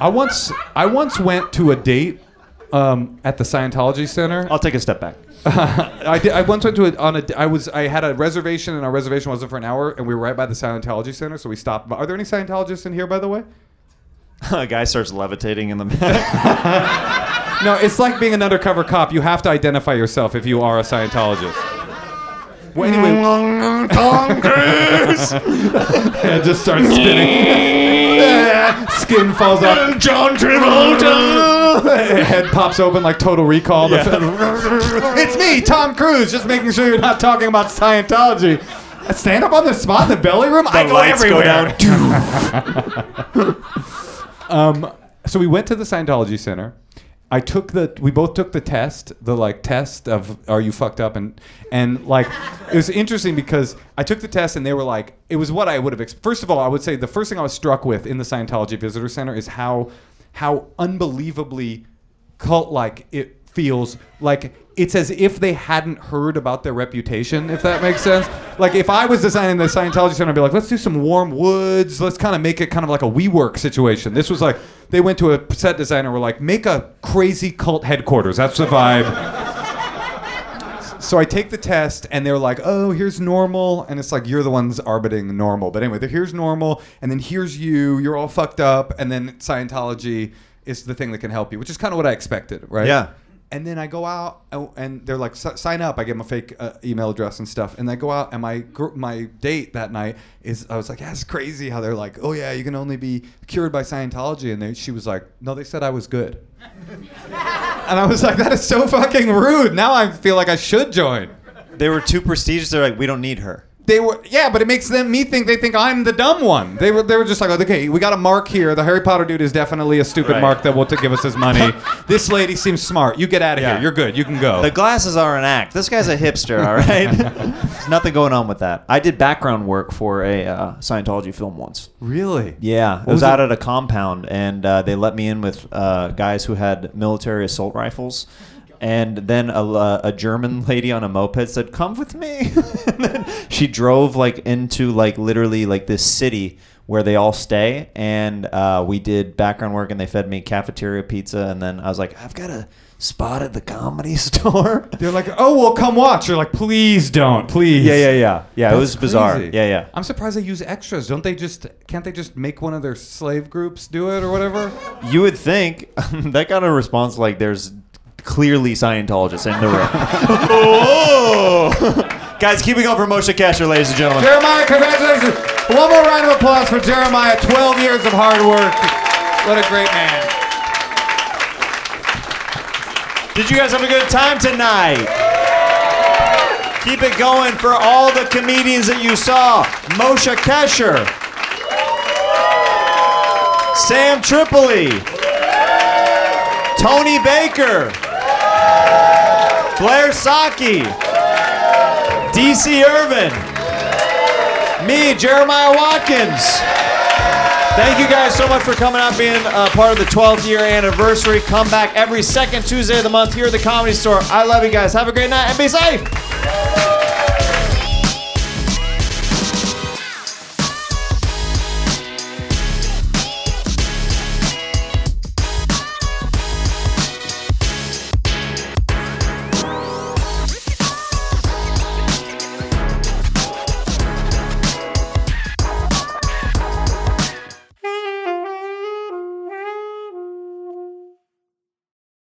I once I once went to a date um, at the Scientology Center. I'll take a step back. (laughs) I, did, I once went to it on a I was I had a reservation and our reservation wasn't for an hour and we were right by the Scientology Center so we stopped. Are there any Scientologists in here by the way? (laughs) a guy starts levitating in the (laughs) back. No, it's like being an undercover cop. You have to identify yourself if you are a Scientologist. Well, anyway, Tom Cruise. and just starts spinning. (laughs) Skin falls off. John Travolta. (laughs) Head pops open like Total Recall. Yeah. (laughs) it's me, Tom Cruise. Just making sure you're not talking about Scientology. I stand up on the spot in the belly room. I The go lights go everywhere. um, so we went to the Scientology Center. I took the. We both took the test, the like test of are you fucked up and and like it was interesting because I took the test and they were like it was what I would have. Ex- First of all, I would say the first thing I was struck with in the Scientology Visitor Center is how how unbelievably cult like it feels like it's as if they hadn't heard about their reputation if that makes sense like if i was designing the scientology center i'd be like let's do some warm woods let's kind of make it kind of like a WeWork situation this was like they went to a set designer were like make a crazy cult headquarters that's the vibe so I take the test, and they're like, "Oh, here's normal," and it's like you're the ones arbiting normal. But anyway, here's normal, and then here's you. You're all fucked up, and then Scientology is the thing that can help you, which is kind of what I expected, right? Yeah. And then I go out, and they're like, "S- "Sign up." I give them a fake uh, email address and stuff, and I go out, and my gr- my date that night is, I was like, "Yeah, it's crazy how they're like, oh yeah, you can only be cured by Scientology," and they, she was like, "No, they said I was good." (laughs) And I was like, that is so fucking rude. Now I feel like I should join. They were too prestigious. They're like, we don't need her. They were yeah, but it makes them me think they think I'm the dumb one. They were they were just like, okay, we got a mark here. The Harry Potter dude is definitely a stupid Right. mark that will t- give us his money. (laughs) this lady seems smart. You get out of Yeah. here. You're good. You can go. The glasses are an act. This guy's a hipster, all right? (laughs) There's nothing going on with that. I did background work for a uh, Scientology film once. really? Yeah, it was was, it? out at a compound, and uh, they let me in with uh, guys who had military assault rifles. And then a, uh, a German (laughs) lady on a moped said, "Come with me." (laughs) and then she drove like into like literally like this city where they all stay, and uh, we did background work, and they fed me cafeteria pizza, and then I was like, "I've got a spot at the comedy (laughs) store." They're like, oh well, come watch. You're like, please don't, please. yeah, yeah, yeah, yeah. it That's was bizarre. crazy. Yeah, yeah. I'm surprised they use extras. Don't they just? Can't they just make one of their slave groups do it or whatever? You would think that got a response like there's clearly Scientologists in the room. (laughs) oh! Guys, keep it going for Moshe Kasher, ladies and gentlemen. Jeremiah, congratulations! One more round of applause for Jeremiah. 12 years of hard work. What a great man. Did you guys have a good time tonight? Keep it going for all the comedians that you saw. Moshe Kasher. Sam Tripoli. Tony Baker. Blair Socci. DC Irvin. Me, Jeremiah Watkins. Thank you guys so much for coming out, being part of the 12th year anniversary. Come back every second Tuesday of the month here at the Comedy Store. I love you guys. Have a great night and be safe.